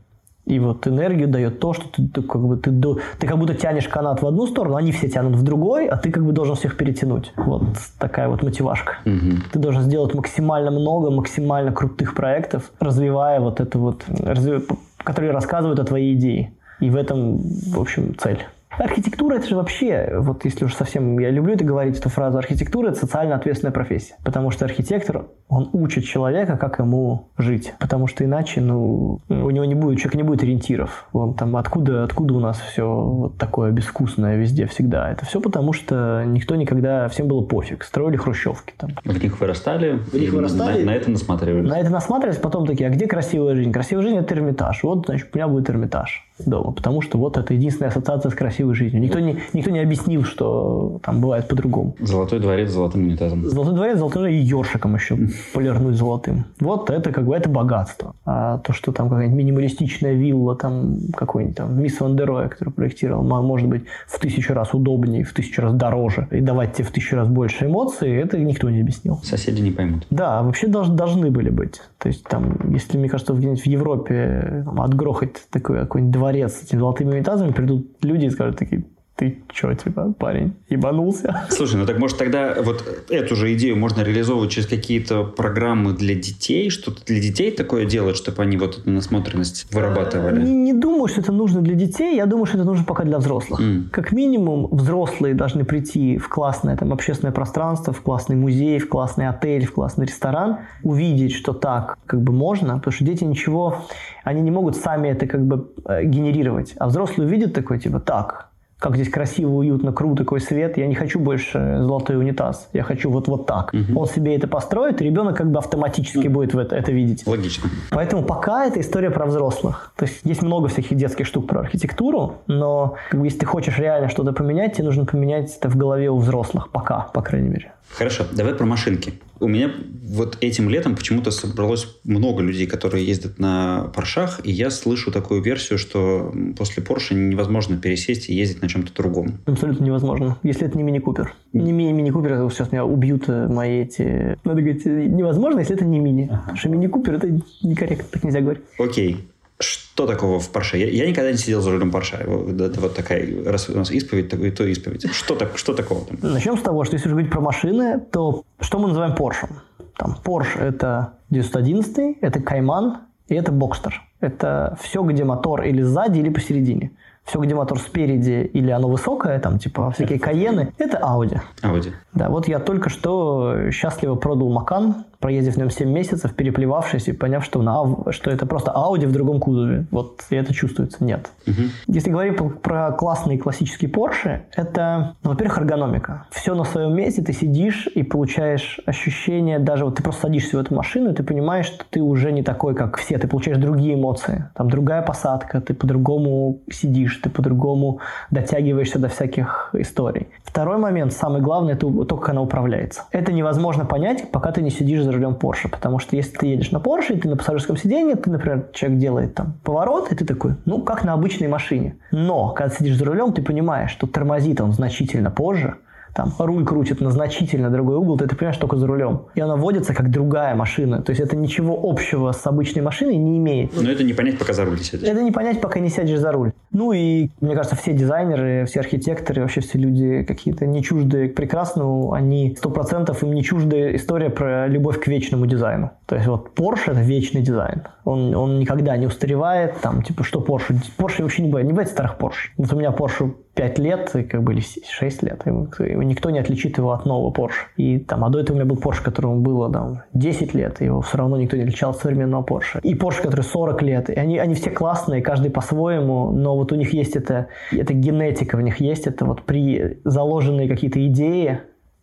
И вот энергию дает то, что ты, ты как бы ты, ты как будто тянешь канат в одну сторону, они все тянут в другой, а ты как бы должен всех перетянуть. Вот такая вот мотивашка. Угу. Ты должен сделать максимально много, максимально крутых проектов, развивая вот это вот, развив... которые рассказывают о твоей идее. И в этом, в общем, цель. Архитектура это же вообще, вот если уж совсем, я люблю это говорить, эту фразу, архитектура это социально ответственная профессия. Потому что архитектор, он учит человека, как ему жить. Потому что иначе, ну, у него не будет, человек не будет ориентиров. Он там, откуда, откуда у нас все вот такое безвкусное везде всегда? Это все потому, что никто никогда, всем было пофиг. Строили хрущевки там. В них вырастали, в них вырастали. На, на это насматривались. На это насматривались, потом такие, а где красивая жизнь? Красивая жизнь это Эрмитаж. Вот, значит, у меня будет Эрмитаж дома, потому что вот это единственная ассоциация с красивой жизнью. Никто не, никто не объяснил, что там бывает по-другому. Золотой дворец с золотым унитазом. Золотой дворец, золотой и ёршиком еще полирнуть золотым. Вот это как бы это богатство. А то, что там какая-нибудь минималистичная вилла, там какой-нибудь там Мисс Ван Дероя, который проектировал, может быть в тысячу раз удобнее, в тысячу раз дороже, и давать тебе в тысячу раз больше эмоций, это никто не объяснил. Соседи не поймут. Да, вообще должны, должны были быть. То есть там, если, мне кажется, где-нибудь в Европе там, отгрохать такой какой-нибудь дворец с этими золотыми унитазами, придут люди и скажут такие, ты что, типа, парень, ебанулся? Слушай, ну так может тогда вот эту же идею можно реализовывать через какие-то программы для детей, что-то для детей такое делать, чтобы они вот эту насмотренность вырабатывали? Не, не думаю, что это нужно для детей, я думаю, что это нужно пока для взрослых. Mm. Как минимум, взрослые должны прийти в классное там общественное пространство, в классный музей, в классный отель, в классный ресторан, увидеть, что так как бы можно, потому что дети ничего, они не могут сами это как бы э, генерировать, а взрослые увидят такой, типа, так, как здесь красиво, уютно, круто, такой свет. Я не хочу больше золотой унитаз. Я хочу вот, вот так. Угу. Он себе это построит, и ребенок как бы автоматически будет в это, это видеть. Логично. Поэтому пока это история про взрослых. То есть есть много всяких детских штук про архитектуру, но как бы, если ты хочешь реально что-то поменять, тебе нужно поменять это в голове у взрослых. Пока, по крайней мере. Хорошо, давай про машинки. У меня вот этим летом почему-то собралось много людей, которые ездят на Поршах, и я слышу такую версию, что после Порше невозможно пересесть и ездить на чем-то другом. Абсолютно невозможно, если это не мини-купер. Не мини-купер, сейчас меня убьют э, мои эти... Надо говорить, э, невозможно, если это не мини. Ага. Потому что мини-купер это некорректно, так нельзя говорить. Окей. Что такого в Порше? Я, я никогда не сидел за рулем Порше. Это вот такая, раз у нас исповедь, то, то исповедь. Что, так, что такого там? Начнем с того, что если говорить про машины, то что мы называем Porsche? Там Porsche это 911, это Кайман и это Бокстер. Это все, где мотор или сзади, или посередине все, где мотор спереди или оно высокое, там типа всякие Каены, это Audi. Audi. Да, вот я только что счастливо продал Макан, проездив в нем 7 месяцев, переплевавшись и поняв, что, на, что это просто Audi в другом кузове. Вот и это чувствуется. Нет. Угу. Если говорить про классные классические Porsche, это, ну, во-первых, эргономика. Все на своем месте, ты сидишь и получаешь ощущение, даже вот ты просто садишься в эту машину, и ты понимаешь, что ты уже не такой, как все, ты получаешь другие эмоции. Там другая посадка, ты по-другому сидишь, ты по-другому дотягиваешься до всяких историй. Второй момент, самый главный, это то, как она управляется. Это невозможно понять, пока ты не сидишь за рулем Porsche, потому что если ты едешь на Porsche, и ты на пассажирском сиденье, ты, например, человек делает там поворот, и ты такой, ну, как на обычной машине. Но, когда сидишь за рулем, ты понимаешь, что тормозит он значительно позже, там руль крутит на значительно другой угол, ты понимаешь только за рулем. И она водится как другая машина. То есть это ничего общего с обычной машиной не имеет. Но это не понять, пока за руль не сядешь. Это не понять, пока не сядешь за руль. Ну и, мне кажется, все дизайнеры, все архитекторы, вообще все люди какие-то не чуждые к прекрасному, они сто процентов им не чуждая история про любовь к вечному дизайну. То есть вот Porsche это вечный дизайн. Он, он никогда не устаревает, там, типа, что Porsche? Porsche вообще не бывает, не бывает старых Porsche. Вот у меня Porsche 5 лет, как бы, или 6 лет, и никто не отличит его от нового Porsche. И там, а до этого у меня был Porsche, которому было там 10 лет, и его все равно никто не отличал от современного Porsche. И Porsche, который 40 лет, и они, они все классные, каждый по-своему, но вот у них есть это, это генетика в них есть, это вот при заложенные какие-то идеи,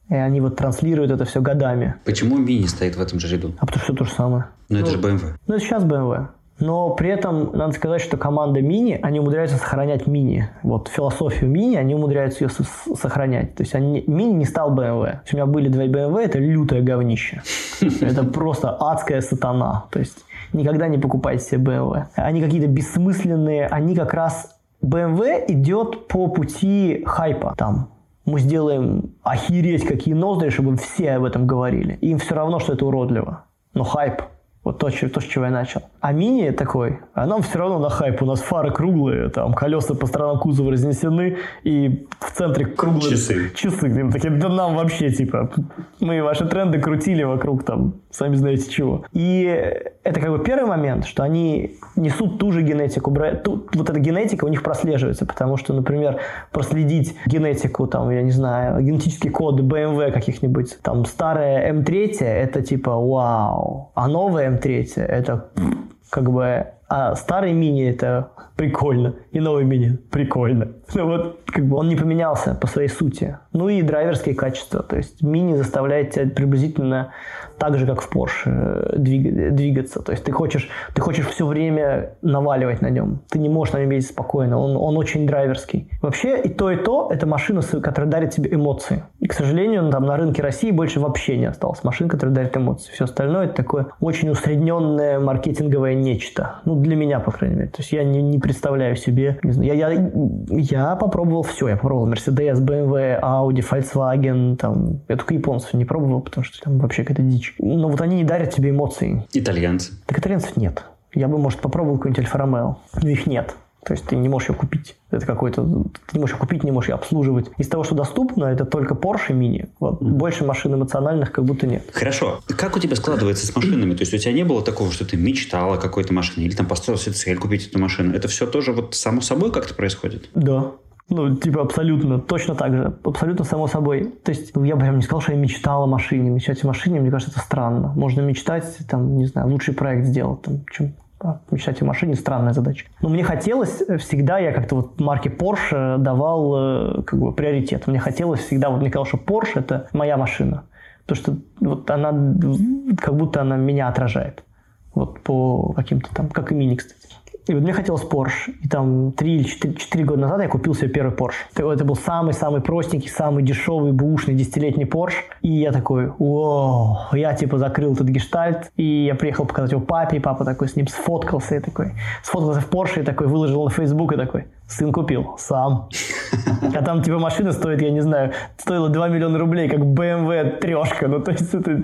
и они вот транслируют это все годами. Почему Мини стоит в этом же ряду? А потому что все то же самое. Но ну, это же BMW. Ну, это сейчас BMW. Но при этом надо сказать, что команда мини, они умудряются сохранять мини. Вот философию мини, они умудряются ее сохранять. То есть они, мини не стал BMW. То есть у меня были два BMW, это лютое говнище. Это просто адская сатана. То есть никогда не покупайте себе BMW. Они какие-то бессмысленные, они как раз... BMW идет по пути хайпа. Там мы сделаем охереть какие ноздри, чтобы все об этом говорили. Им все равно, что это уродливо. Но хайп – вот то, то, с чего я начал. А мини такой, а нам все равно на хайп. У нас фары круглые, там колеса по сторонам кузова разнесены, и в центре круглые часы. Часы. Такие, да нам вообще, типа, мы ваши тренды крутили вокруг там, сами знаете чего. И это как бы первый момент, что они несут ту же генетику. Ту, вот эта генетика у них прослеживается, потому что, например, проследить генетику, там, я не знаю, генетический код BMW каких-нибудь, там, старая М3, это типа вау, а новая М3 это как бы а старый мини это прикольно, и новый мини прикольно. Ну вот, как бы он не поменялся по своей сути. Ну и драйверские качества. То есть мини заставляет тебя приблизительно так же, как в Porsche, э, двигаться. То есть ты хочешь, ты хочешь все время наваливать на нем. Ты не можешь на нем ездить спокойно. Он, он очень драйверский. Вообще и то, и то – это машина, которая дарит тебе эмоции. И, к сожалению, там на рынке России больше вообще не осталось машин, которые дарят эмоции. Все остальное – это такое очень усредненное маркетинговое нечто. Ну, для меня, по крайней мере. То есть я не, не представляю себе. Не знаю, я, я, я попробовал все. Я попробовал Mercedes, BMW, Audi, Volkswagen. Там. Я только японцев не пробовал, потому что там вообще какая-то дичь. Но вот они не дарят тебе эмоций. Итальянцы. Так итальянцев нет. Я бы, может, попробовал какой-нибудь Альфа-Ромео. Но их нет. То есть ты не можешь ее купить. Это какой-то... Ты не можешь ее купить, не можешь ее обслуживать. Из того, что доступно, это только Porsche Mini. Вот. Больше машин эмоциональных как будто нет. Хорошо. Как у тебя складывается с машинами? То есть у тебя не было такого, что ты мечтал о какой-то машине или там построил себе цель купить эту машину? Это все тоже вот само собой как-то происходит? Да. Ну, типа, абсолютно, точно так же. Абсолютно само собой. То есть, ну, я бы прям не сказал, что я мечтал о машине. Мечтать о машине, мне кажется, это странно. Можно мечтать, там, не знаю, лучший проект сделать, там, чем мечтать о машине странная задача. Но мне хотелось всегда, я как-то вот марке Porsche давал э, как бы приоритет. Мне хотелось всегда, вот мне казалось, что Porsche это моя машина. Потому что вот она, как будто она меня отражает. Вот по каким-то там, как и мини, кстати. И вот мне хотелось Porsche. И там 3 или 4, 4 года назад я купил себе первый Porsche. Это был самый-самый простенький, самый дешевый, бушный, десятилетний Porsche. И я такой, вау, я типа закрыл этот гештальт. И я приехал показать его папе, и папа такой с ним сфоткался. И такой, сфоткался в Porsche, и такой выложил на Facebook, и такой, Сын купил, сам. А там типа машина стоит, я не знаю, стоила 2 миллиона рублей, как BMW трешка. Ну, то есть это...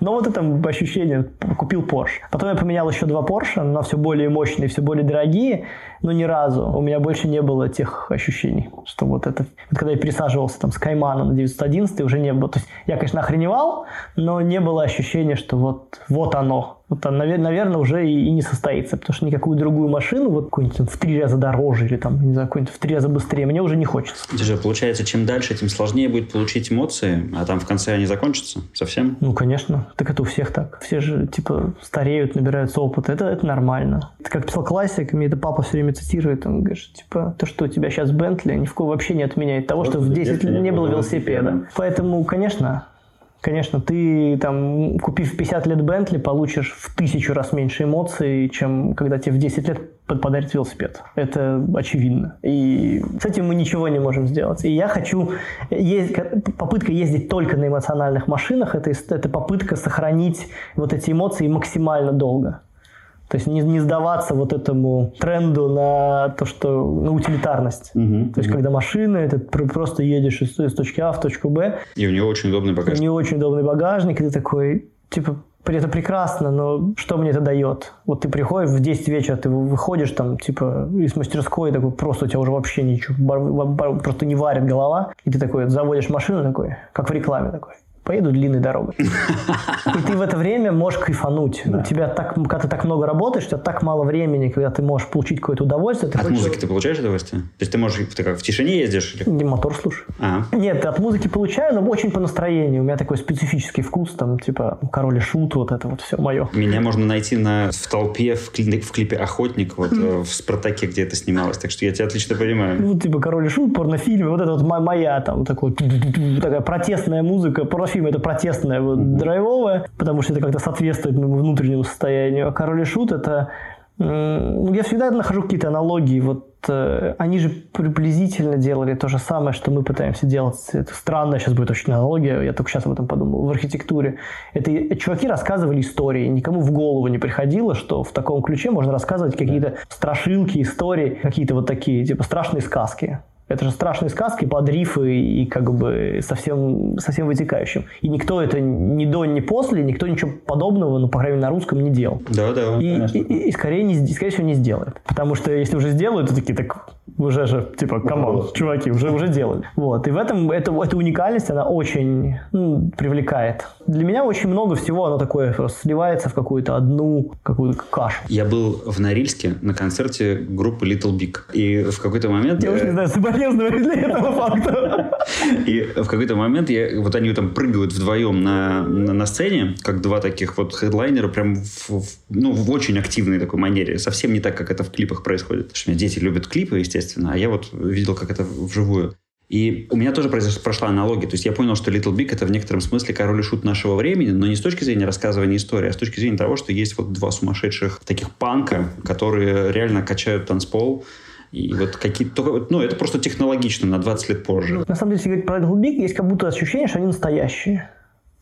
Но вот это ощущение, купил Porsche. Потом я поменял еще два Porsche, но все более мощные, все более дорогие, но ни разу у меня больше не было тех ощущений, что вот это... Вот когда я пересаживался там с Каймана на 911, уже не было... То есть я, конечно, охреневал, но не было ощущения, что вот, вот оно, вот, наверное, уже и, и не состоится, потому что никакую другую машину, вот какую-нибудь в три раза дороже или там, не знаю, какую-нибудь в три раза быстрее, мне уже не хочется. Же получается, чем дальше, тем сложнее будет получить эмоции, а там в конце они закончатся совсем? Ну, конечно. Так это у всех так. Все же, типа, стареют, набираются опыта. Это, это нормально. Это как писал классик, мне это папа все время цитирует, он говорит, типа, то, что у тебя сейчас Бентли, ни в коем вообще не отменяет того, что в 10 лет не было велосипеда. Поэтому, конечно, Конечно, ты там, купив 50 лет Бентли, получишь в тысячу раз меньше эмоций, чем когда тебе в 10 лет подарит велосипед. Это очевидно. И с этим мы ничего не можем сделать. И я хочу... Ездить, попытка ездить только на эмоциональных машинах, это, это попытка сохранить вот эти эмоции максимально долго. То есть не, не сдаваться вот этому тренду на то, что на утилитарность. Угу, то есть когда машина, это просто едешь из, из точки А в точку Б. И у нее очень удобный багажник. У нее очень удобный багажник, и ты такой, типа, это прекрасно, но что мне это дает? Вот ты приходишь в 10 вечера, ты выходишь там, типа, из мастерской, такой, просто у тебя уже вообще ничего, просто не варит голова, и ты такой заводишь машину такой, как в рекламе такой поеду длинной дорогой. И ты в это время можешь кайфануть. Да. У тебя так, когда ты так много работаешь, у тебя так мало времени, когда ты можешь получить какое-то удовольствие. Ты от хочешь... музыки ты получаешь удовольствие? То есть ты можешь, ты как в тишине ездишь? Или... Мотор слушаю. А. Нет, от музыки получаю, но очень по настроению. У меня такой специфический вкус, там, типа, король и шут, вот это вот все мое. Меня можно найти на, в толпе в, кли, в клипе «Охотник», вот в «Спартаке», где это снималось. Так что я тебя отлично понимаю. Ну, типа, король и шут, порнофильмы, вот это вот моя, там, такой, такая протестная музыка, порнофильм фильм это протестное, вот, драйвовое, потому что это как-то соответствует моему внутреннему состоянию. А Король и Шут это... Ну, я всегда нахожу какие-то аналогии. Вот э, они же приблизительно делали то же самое, что мы пытаемся делать. Это странная сейчас будет очень аналогия, я только сейчас об этом подумал, в архитектуре. Это чуваки рассказывали истории, никому в голову не приходило, что в таком ключе можно рассказывать какие-то страшилки, истории, какие-то вот такие, типа страшные сказки. Это же страшные сказки под риффы и как бы совсем, совсем вытекающим. И никто это ни до, ни после, никто ничего подобного, ну, по крайней мере, на русском не делал. Да, да. И, и, и, и, скорее, не, скорее всего, не сделает. Потому что если уже сделают, то такие, так уже же, типа, come on, чуваки, уже, уже делали. Вот. И в этом, это, эта уникальность, она очень ну, привлекает. Для меня очень много всего, оно такое сливается в какую-то одну, какую-то кашу. Я был в Норильске на концерте группы Little Big. И в какой-то момент... Я уже не знаю, соболезную для этого факта. И в какой-то момент я, вот они там прыгают вдвоем на, на, на сцене, как два таких вот хедлайнера, прям в, в, ну, в очень активной такой манере. Совсем не так, как это в клипах происходит. Потому что у меня дети любят клипы, естественно, а я вот видел, как это вживую. И у меня тоже прошла аналогия. То есть я понял, что Little Big — это в некотором смысле король и шут нашего времени, но не с точки зрения рассказывания истории, а с точки зрения того, что есть вот два сумасшедших таких панка, которые реально качают танцпол, и вот какие-то... Ну, это просто технологично на 20 лет позже. На самом деле, если говорить про Little Big, есть как будто ощущение, что они настоящие.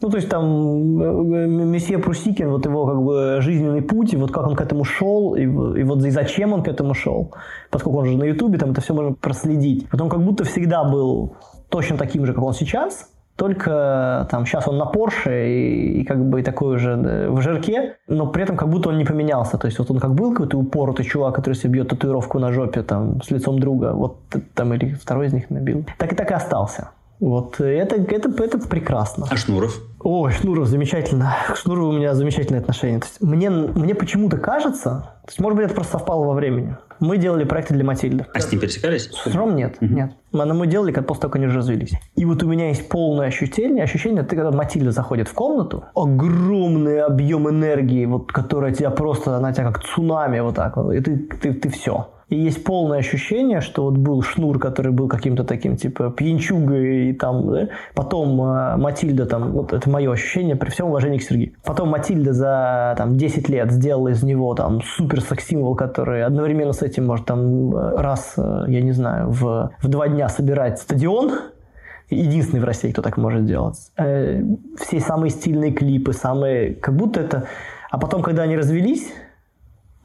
Ну, то есть там э, месье Прусикин, вот его как бы жизненный путь, и вот как он к этому шел, и, и вот и зачем он к этому шел, поскольку он же на Ютубе, там это все можно проследить. Потом как будто всегда был точно таким же, как он сейчас, только там сейчас он на Порше и, и как бы такой уже в жирке, но при этом как будто он не поменялся. То есть вот он как был какой-то упоротый чувак, который себе бьет татуировку на жопе там с лицом друга, вот там или второй из них набил, так и так и остался. Вот это, это, это прекрасно. А Шнуров? Ой, Шнуров замечательно. К Шнурову у меня замечательные отношения. То есть мне, мне почему-то кажется, то есть, может быть, это просто совпало во времени. Мы делали проекты для Матильды. А с ним пересекались? С Ром нет, угу. нет. Мы, мы делали, как после того, как они развелись. И вот у меня есть полное ощущение, ощущение, ты когда Матильда заходит в комнату, огромный объем энергии, вот, которая тебя просто, она тебя как цунами вот так вот, и ты, ты, ты все. И есть полное ощущение, что вот был Шнур, который был каким-то таким, типа, пьянчугой, и там, да? потом э, Матильда, там, вот это мое ощущение, при всем уважении к Сергею. Потом Матильда за, там, 10 лет сделала из него, там, супер секс-символ, который одновременно с этим может, там, раз, э, я не знаю, в, в два дня собирать стадион, единственный в России, кто так может делать. Э, все самые стильные клипы, самые... Как будто это... А потом, когда они развелись,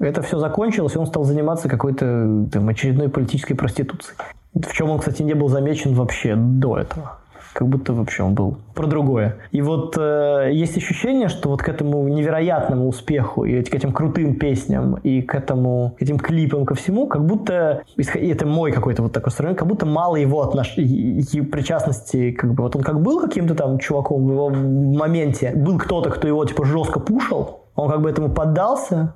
это все закончилось, и он стал заниматься какой-то там, очередной политической проституцией. В чем он, кстати, не был замечен вообще до этого. Как будто вообще он был про другое. И вот э, есть ощущение, что вот к этому невероятному успеху и к этим крутым песням и к этому к этим клипам ко всему, как будто и это мой какой-то вот такой сравнение, как будто мало его отнош... причастности, как бы вот он как был каким-то там чуваком в его моменте, был кто-то, кто его типа жестко пушил, он как бы этому поддался,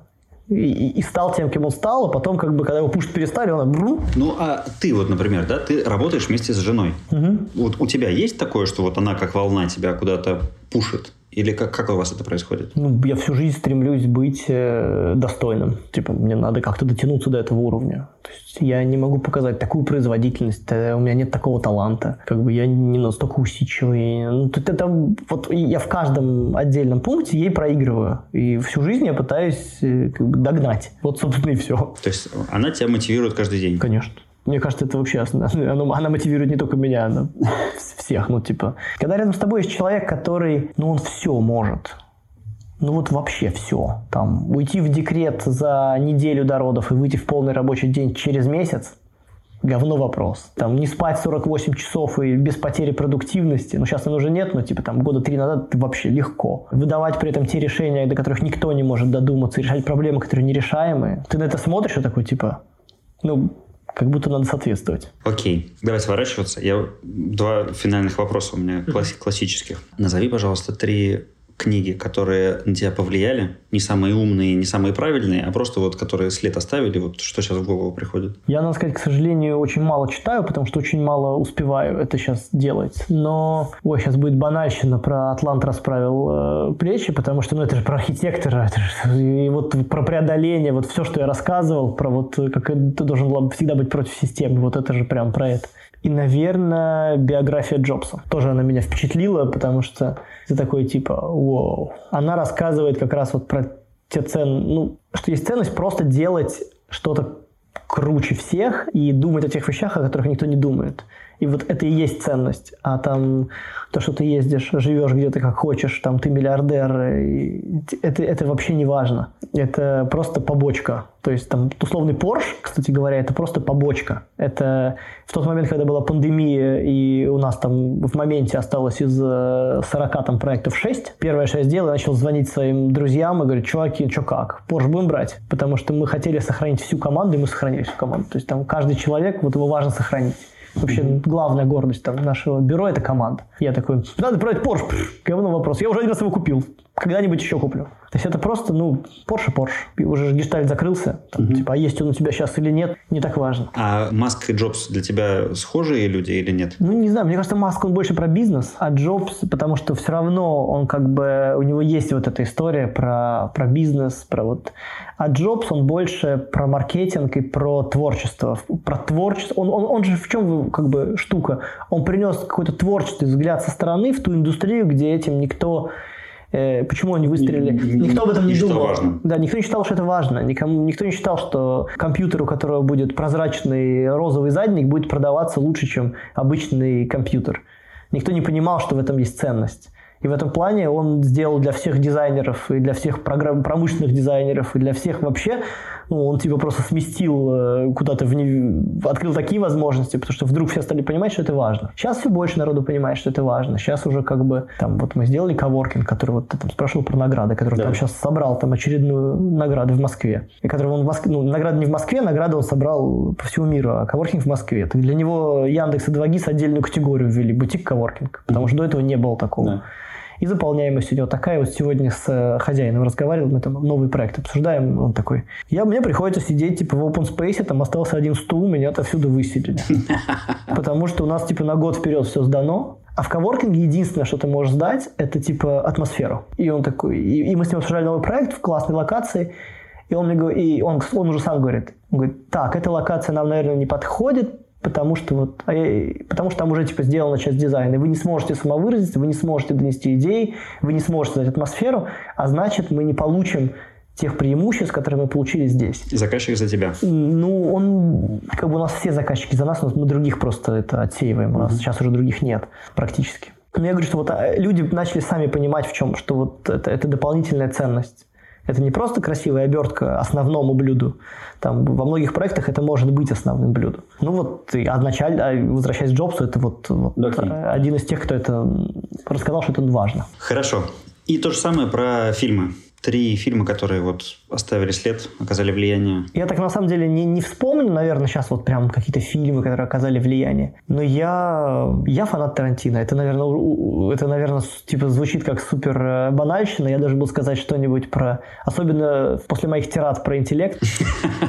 и, и стал тем, кем он стал, а потом, как бы, когда его пушить перестали, он... Бру. Ну, а ты вот, например, да, ты работаешь вместе с женой. Угу. Вот у тебя есть такое, что вот она как волна тебя куда-то пушит? Или как, как у вас это происходит? Ну, я всю жизнь стремлюсь быть э, достойным. Типа, мне надо как-то дотянуться до этого уровня. То есть я не могу показать такую производительность, э, у меня нет такого таланта. Как бы я не настолько усидчивый. Ну, тут это, вот я в каждом отдельном пункте ей проигрываю. И всю жизнь я пытаюсь э, как бы, догнать. Вот, собственно, и все. То есть она тебя мотивирует каждый день? Конечно. Мне кажется, это вообще она, она мотивирует не только меня, она всех. Ну, типа, когда рядом с тобой есть человек, который, ну, он все может. ну вот вообще все. Там уйти в декрет за неделю до родов и выйти в полный рабочий день через месяц говно вопрос. Там не спать 48 часов и без потери продуктивности, ну сейчас оно уже нет, но типа там года три назад вообще легко. Выдавать при этом те решения, до которых никто не может додуматься, решать проблемы, которые нерешаемые. Ты на это смотришь и такой типа, ну, как будто надо соответствовать. Окей, давай сворачиваться. Я два финальных вопроса у меня классических. Назови, пожалуйста, три книги, которые на тебя повлияли, не самые умные, не самые правильные, а просто вот которые след оставили, вот что сейчас в голову приходит? Я, надо сказать, к сожалению, очень мало читаю, потому что очень мало успеваю это сейчас делать. Но, ой, сейчас будет банальщина про Атлант расправил э, плечи, потому что, ну, это же про архитектора, это же, и вот про преодоление, вот все, что я рассказывал, про вот как ты должен всегда быть против системы, вот это же прям про это. И, наверное, биография Джобса. Тоже она меня впечатлила, потому что это такой типа, вау. Она рассказывает как раз вот про те цены, ну, что есть ценность просто делать что-то круче всех и думать о тех вещах, о которых никто не думает. И вот это и есть ценность. А там то, что ты ездишь, живешь где-то как хочешь, там ты миллиардер, это, это вообще не важно. Это просто побочка. То есть там условный Porsche, кстати говоря, это просто побочка. Это в тот момент, когда была пандемия, и у нас там в моменте осталось из 40 э, там проектов 6, первое, что я сделал, я начал звонить своим друзьям и говорю, чуваки, что как, Porsche будем брать? Потому что мы хотели сохранить всю команду, и мы сохранили всю команду. То есть там каждый человек, вот его важно сохранить. Вообще главная гордость там, нашего бюро – это команда. Я такой, надо брать Porsche, говно вопрос. Я уже один раз его купил. Когда-нибудь еще куплю. То есть это просто, ну, Porsche, Porsche. И уже гештальт закрылся. Там, угу. Типа, а есть он у тебя сейчас или нет, не так важно. А Маск и Джобс для тебя схожие люди или нет? Ну, не знаю. Мне кажется, Маск, он больше про бизнес, а Джобс, потому что все равно он как бы, у него есть вот эта история про, про бизнес, про вот... А Джобс, он больше про маркетинг и про творчество. Про творчество. Он, он, он же в чем как бы штука? Он принес какой-то творческий взгляд со стороны в ту индустрию, где этим никто почему они выстрелили. Никто об этом не, не думал. Важно. Да, никто не считал, что это важно. Никому, никто не считал, что компьютер, у которого будет прозрачный розовый задник, будет продаваться лучше, чем обычный компьютер. Никто не понимал, что в этом есть ценность. И в этом плане он сделал для всех дизайнеров, и для всех программ, промышленных дизайнеров, и для всех вообще, ну, он типа просто сместил э, куда-то, в не... открыл такие возможности, потому что вдруг все стали понимать, что это важно. Сейчас все больше народу понимает, что это важно. Сейчас уже как бы, там, вот мы сделали коворкинг, который вот ты там спрашивал про награды, который да. там сейчас собрал там очередную награду в Москве. И который он в Москве, ну, награда не в Москве, награды он собрал по всему миру, а коворкинг в Москве. Так для него Яндекс и 2GIS отдельную категорию ввели, бутик коворкинг, потому что до этого не было такого. Да и заполняемость у него такая. Вот сегодня с э, хозяином разговаривал, мы там новый проект обсуждаем, он такой, я, мне приходится сидеть типа в open space, там остался один стул, меня отовсюду выселили. Потому что у нас типа на год вперед все сдано, а в коворкинге единственное, что ты можешь сдать, это типа атмосферу. И он такой, и, и мы с ним обсуждали новый проект в классной локации, и он мне говорит, и он, он уже сам говорит, он говорит, так, эта локация нам, наверное, не подходит, потому что вот, а потому что там уже типа сделана часть дизайна, и вы не сможете самовыразиться, вы не сможете донести идеи, вы не сможете создать атмосферу, а значит мы не получим тех преимуществ, которые мы получили здесь. Заказчик за тебя? Ну, он, как бы у нас все заказчики за нас, но мы других просто это отсеиваем, у нас сейчас уже других нет практически. Но я говорю, что вот а, люди начали сами понимать в чем, что вот это, это дополнительная ценность. Это не просто красивая обертка основному блюду. Там во многих проектах это может быть основным блюдом. Ну вот, и изначально, а возвращаясь к Джобсу, это вот, вот okay. один из тех, кто это рассказал, что это важно. Хорошо. И то же самое про фильмы три фильма, которые вот оставили след, оказали влияние? Я так на самом деле не, не вспомню, наверное, сейчас вот прям какие-то фильмы, которые оказали влияние. Но я, я фанат Тарантино. Это, наверное, это, наверное, типа звучит как супер э, банальщина. Я должен был сказать что-нибудь про... Особенно после моих тират про интеллект.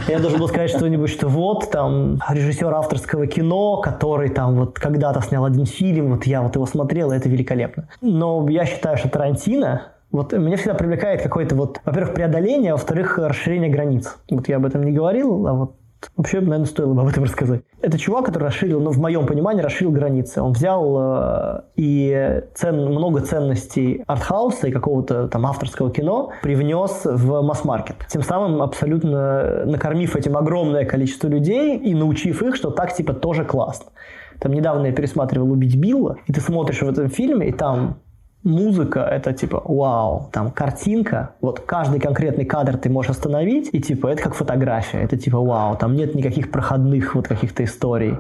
Я должен был сказать что-нибудь, что вот там режиссер авторского кино, который там вот когда-то снял один фильм, вот я вот его смотрел, и это великолепно. Но я считаю, что Тарантино вот меня всегда привлекает какое-то вот, во-первых, преодоление, а во-вторых, расширение границ. Вот я об этом не говорил, а вот Вообще, наверное, стоило бы об этом рассказать. Это чувак, который расширил, ну, в моем понимании, расширил границы. Он взял э, и цен, много ценностей артхауса и какого-то там авторского кино привнес в масс-маркет. Тем самым абсолютно накормив этим огромное количество людей и научив их, что так типа тоже классно. Там недавно я пересматривал «Убить Билла», и ты смотришь в этом фильме, и там музыка это типа вау, там картинка, вот каждый конкретный кадр ты можешь остановить, и типа это как фотография, это типа вау, там нет никаких проходных вот каких-то историй.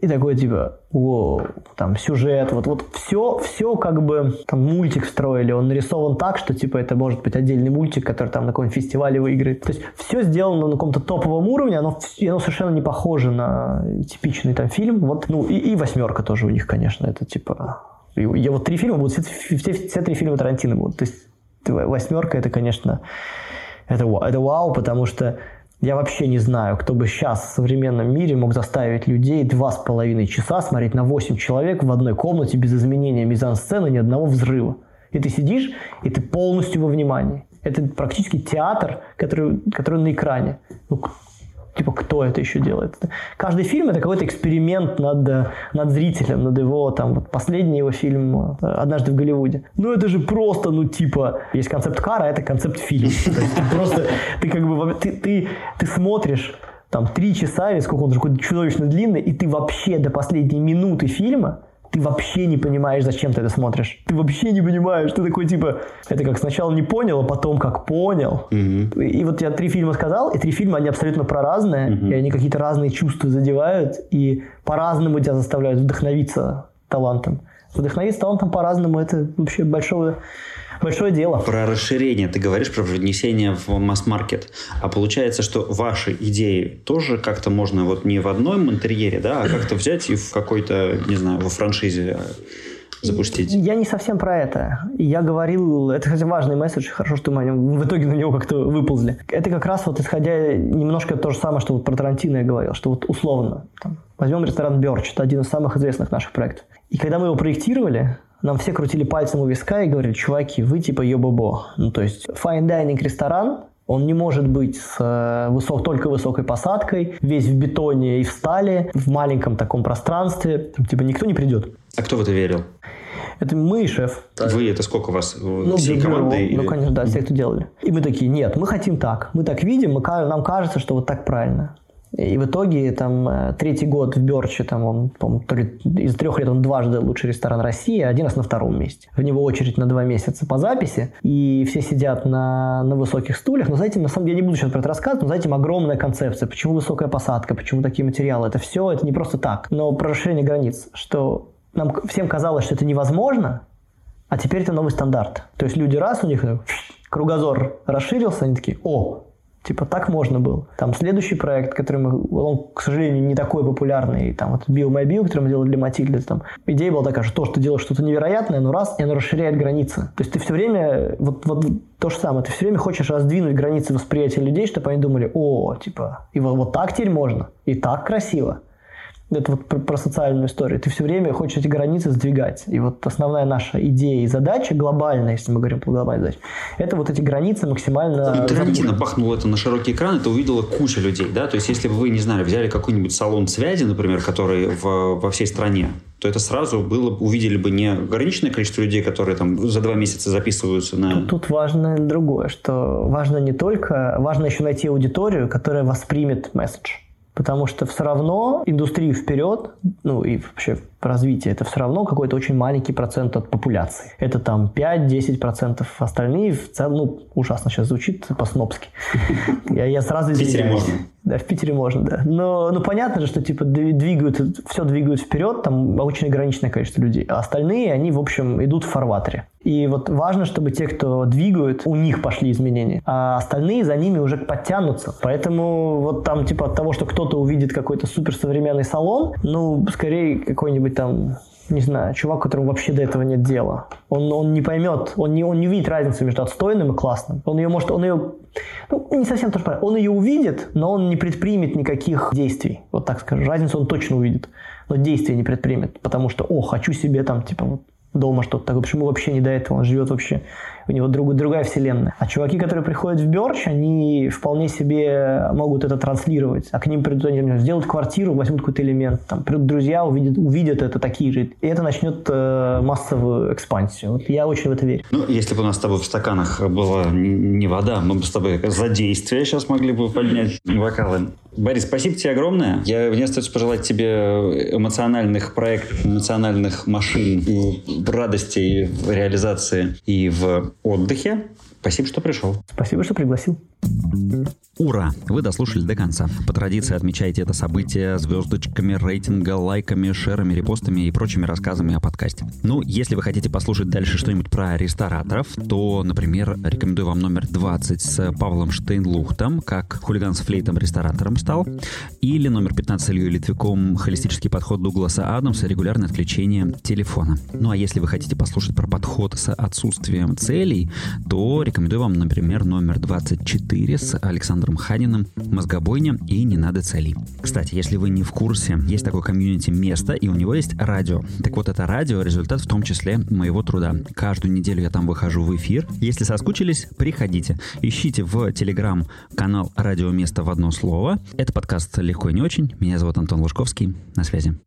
И такой типа, вау, там сюжет, вот, вот все, все как бы там мультик строили, он нарисован так, что типа это может быть отдельный мультик, который там на каком-нибудь фестивале выиграет. То есть все сделано на каком-то топовом уровне, оно, оно совершенно не похоже на типичный там фильм. Вот, ну и, и восьмерка тоже у них, конечно, это типа я вот три фильма будут, все, все, все три фильма Тарантино будут. То есть восьмерка это, конечно, это, это вау, потому что я вообще не знаю, кто бы сейчас в современном мире мог заставить людей два с половиной часа смотреть на восемь человек в одной комнате без изменения мизансцены, ни одного взрыва. И ты сидишь, и ты полностью во внимании. Это практически театр, который, который на экране. Ну, типа, кто это еще делает? Каждый фильм это какой-то эксперимент над, над зрителем, над его, там, вот последний его фильм э, «Однажды в Голливуде». Ну, это же просто, ну, типа, есть концепт кара, а это концепт фильма. просто, ты как бы, ты смотришь там три часа или сколько он же какой-то чудовищно длинный, и ты вообще до последней минуты фильма ты вообще не понимаешь, зачем ты это смотришь. Ты вообще не понимаешь. Ты такой, типа, это как сначала не понял, а потом как понял. Угу. И вот я три фильма сказал, и три фильма, они абсолютно про разные, угу. и они какие-то разные чувства задевают, и по-разному тебя заставляют вдохновиться талантом. Вдохновиться талантом по-разному, это вообще большое большое дело. Про расширение ты говоришь, про внесение в масс-маркет. А получается, что ваши идеи тоже как-то можно вот не в одном интерьере, да, а как-то взять и в какой-то, не знаю, во франшизе запустить? Я не совсем про это. Я говорил, это, кстати, важный месседж, хорошо, что мы в итоге на него как-то выползли. Это как раз вот исходя немножко то же самое, что вот про Тарантино я говорил, что вот условно, там, возьмем ресторан Бёрч, это один из самых известных наших проектов. И когда мы его проектировали, нам все крутили пальцем у виска и говорили, чуваки, вы типа ебобо. Ну, то есть fine dining ресторан, он не может быть с э, высок, только высокой посадкой, весь в бетоне и в стали, в маленьком таком пространстве. Там, типа никто не придет. А кто в это верил? Это мы и шеф. Вы, это сколько у вас? Ну, Всей команды? Ну, конечно, да, все, кто делали. И мы такие, нет, мы хотим так. Мы так видим, мы, нам кажется, что вот так правильно. И в итоге там э, третий год в Берче, там он, то ли из трех лет он дважды лучший ресторан России, а один раз на втором месте. В него очередь на два месяца по записи, и все сидят на, на высоких стульях. Но за этим, на самом деле, я не буду сейчас про это рассказывать, но за этим огромная концепция. Почему высокая посадка, почему такие материалы. Это все, это не просто так. Но про расширение границ, что нам всем казалось, что это невозможно, а теперь это новый стандарт. То есть люди раз у них кругозор расширился, они такие, о, Типа так можно было. Там следующий проект, который мы, он, к сожалению, не такой популярный, там вот Bio My Bio, который мы делали для Матильды, там идея была такая, что то, что ты делаешь что-то невероятное, но раз, и оно расширяет границы. То есть ты все время, вот, вот то же самое, ты все время хочешь раздвинуть границы восприятия людей, чтобы они думали, о, типа, и вот, вот так теперь можно, и так красиво. Это вот про, про социальную историю. Ты все время хочешь эти границы сдвигать. И вот основная наша идея и задача, глобальная, если мы говорим про глобальную задачу, это вот эти границы максимально... Тарантино бахнул это на широкий экран, это увидела куча людей, да? То есть, если бы вы, не знали, взяли какой-нибудь салон связи, например, который в, во всей стране, то это сразу было, увидели бы не ограниченное количество людей, которые там за два месяца записываются на... Тут, тут важно другое, что важно не только, важно еще найти аудиторию, которая воспримет месседж. Потому что все равно индустрию вперед, ну и вообще развитие, это все равно какой-то очень маленький процент от популяции. Это там 5-10%. Остальные в целом, ну, ужасно сейчас звучит по-снопски. Я, я сразу извиняюсь. Да, в Питере можно, да. Но ну, понятно же, что типа двигают, все двигают вперед, там очень ограниченное количество людей. А остальные, они, в общем, идут в фарватере. И вот важно, чтобы те, кто двигают, у них пошли изменения, а остальные за ними уже подтянутся. Поэтому вот там типа от того, что кто-то увидит какой-то суперсовременный салон, ну, скорее какой-нибудь там не знаю, чувак, которому вообще до этого нет дела. Он, он не поймет, он не, он не увидит разницу между отстойным и классным. Он ее может, он ее, ну, не совсем то же Он ее увидит, но он не предпримет никаких действий. Вот так скажу. Разницу он точно увидит, но действия не предпримет, потому что, о, хочу себе там, типа, вот дома что-то такое, почему вообще не до этого, он живет вообще у него друг, другая вселенная. А чуваки, которые приходят в Берч, они вполне себе могут это транслировать. А к ним придут, они сделают квартиру, возьмут какой-то элемент, там придут друзья, увидят, увидят это такие же. И это начнет э, массовую экспансию. Вот я очень в это верю. Ну, если бы у нас с тобой в стаканах была не вода, мы бы с тобой за действие сейчас могли бы поднять вокалы. Борис, спасибо тебе огромное. Я, мне остается пожелать тебе эмоциональных проектов, эмоциональных машин, радости в реализации и в отдыхе. Спасибо, что пришел. Спасибо, что пригласил. Ура! Вы дослушали до конца. По традиции отмечайте это событие звездочками, рейтинга, лайками, шерами, репостами и прочими рассказами о подкасте. Ну, если вы хотите послушать дальше что-нибудь про рестораторов, то, например, рекомендую вам номер 20 с Павлом Штейнлухтом, как хулиган с флейтом ресторатором стал, или номер 15 с Ильей Литвиком «Холистический подход Дугласа Адамса. Регулярное отключение телефона». Ну, а если вы хотите послушать про подход с отсутствием целей, то рекомендую вам, например, номер 24 с Александром Александром Ханиным «Мозгобойня» и «Не надо целей». Кстати, если вы не в курсе, есть такое комьюнити место, и у него есть радио. Так вот, это радио — результат в том числе моего труда. Каждую неделю я там выхожу в эфир. Если соскучились, приходите. Ищите в Телеграм канал «Радио Место в одно слово». Это подкаст «Легко и не очень». Меня зовут Антон Лужковский. На связи.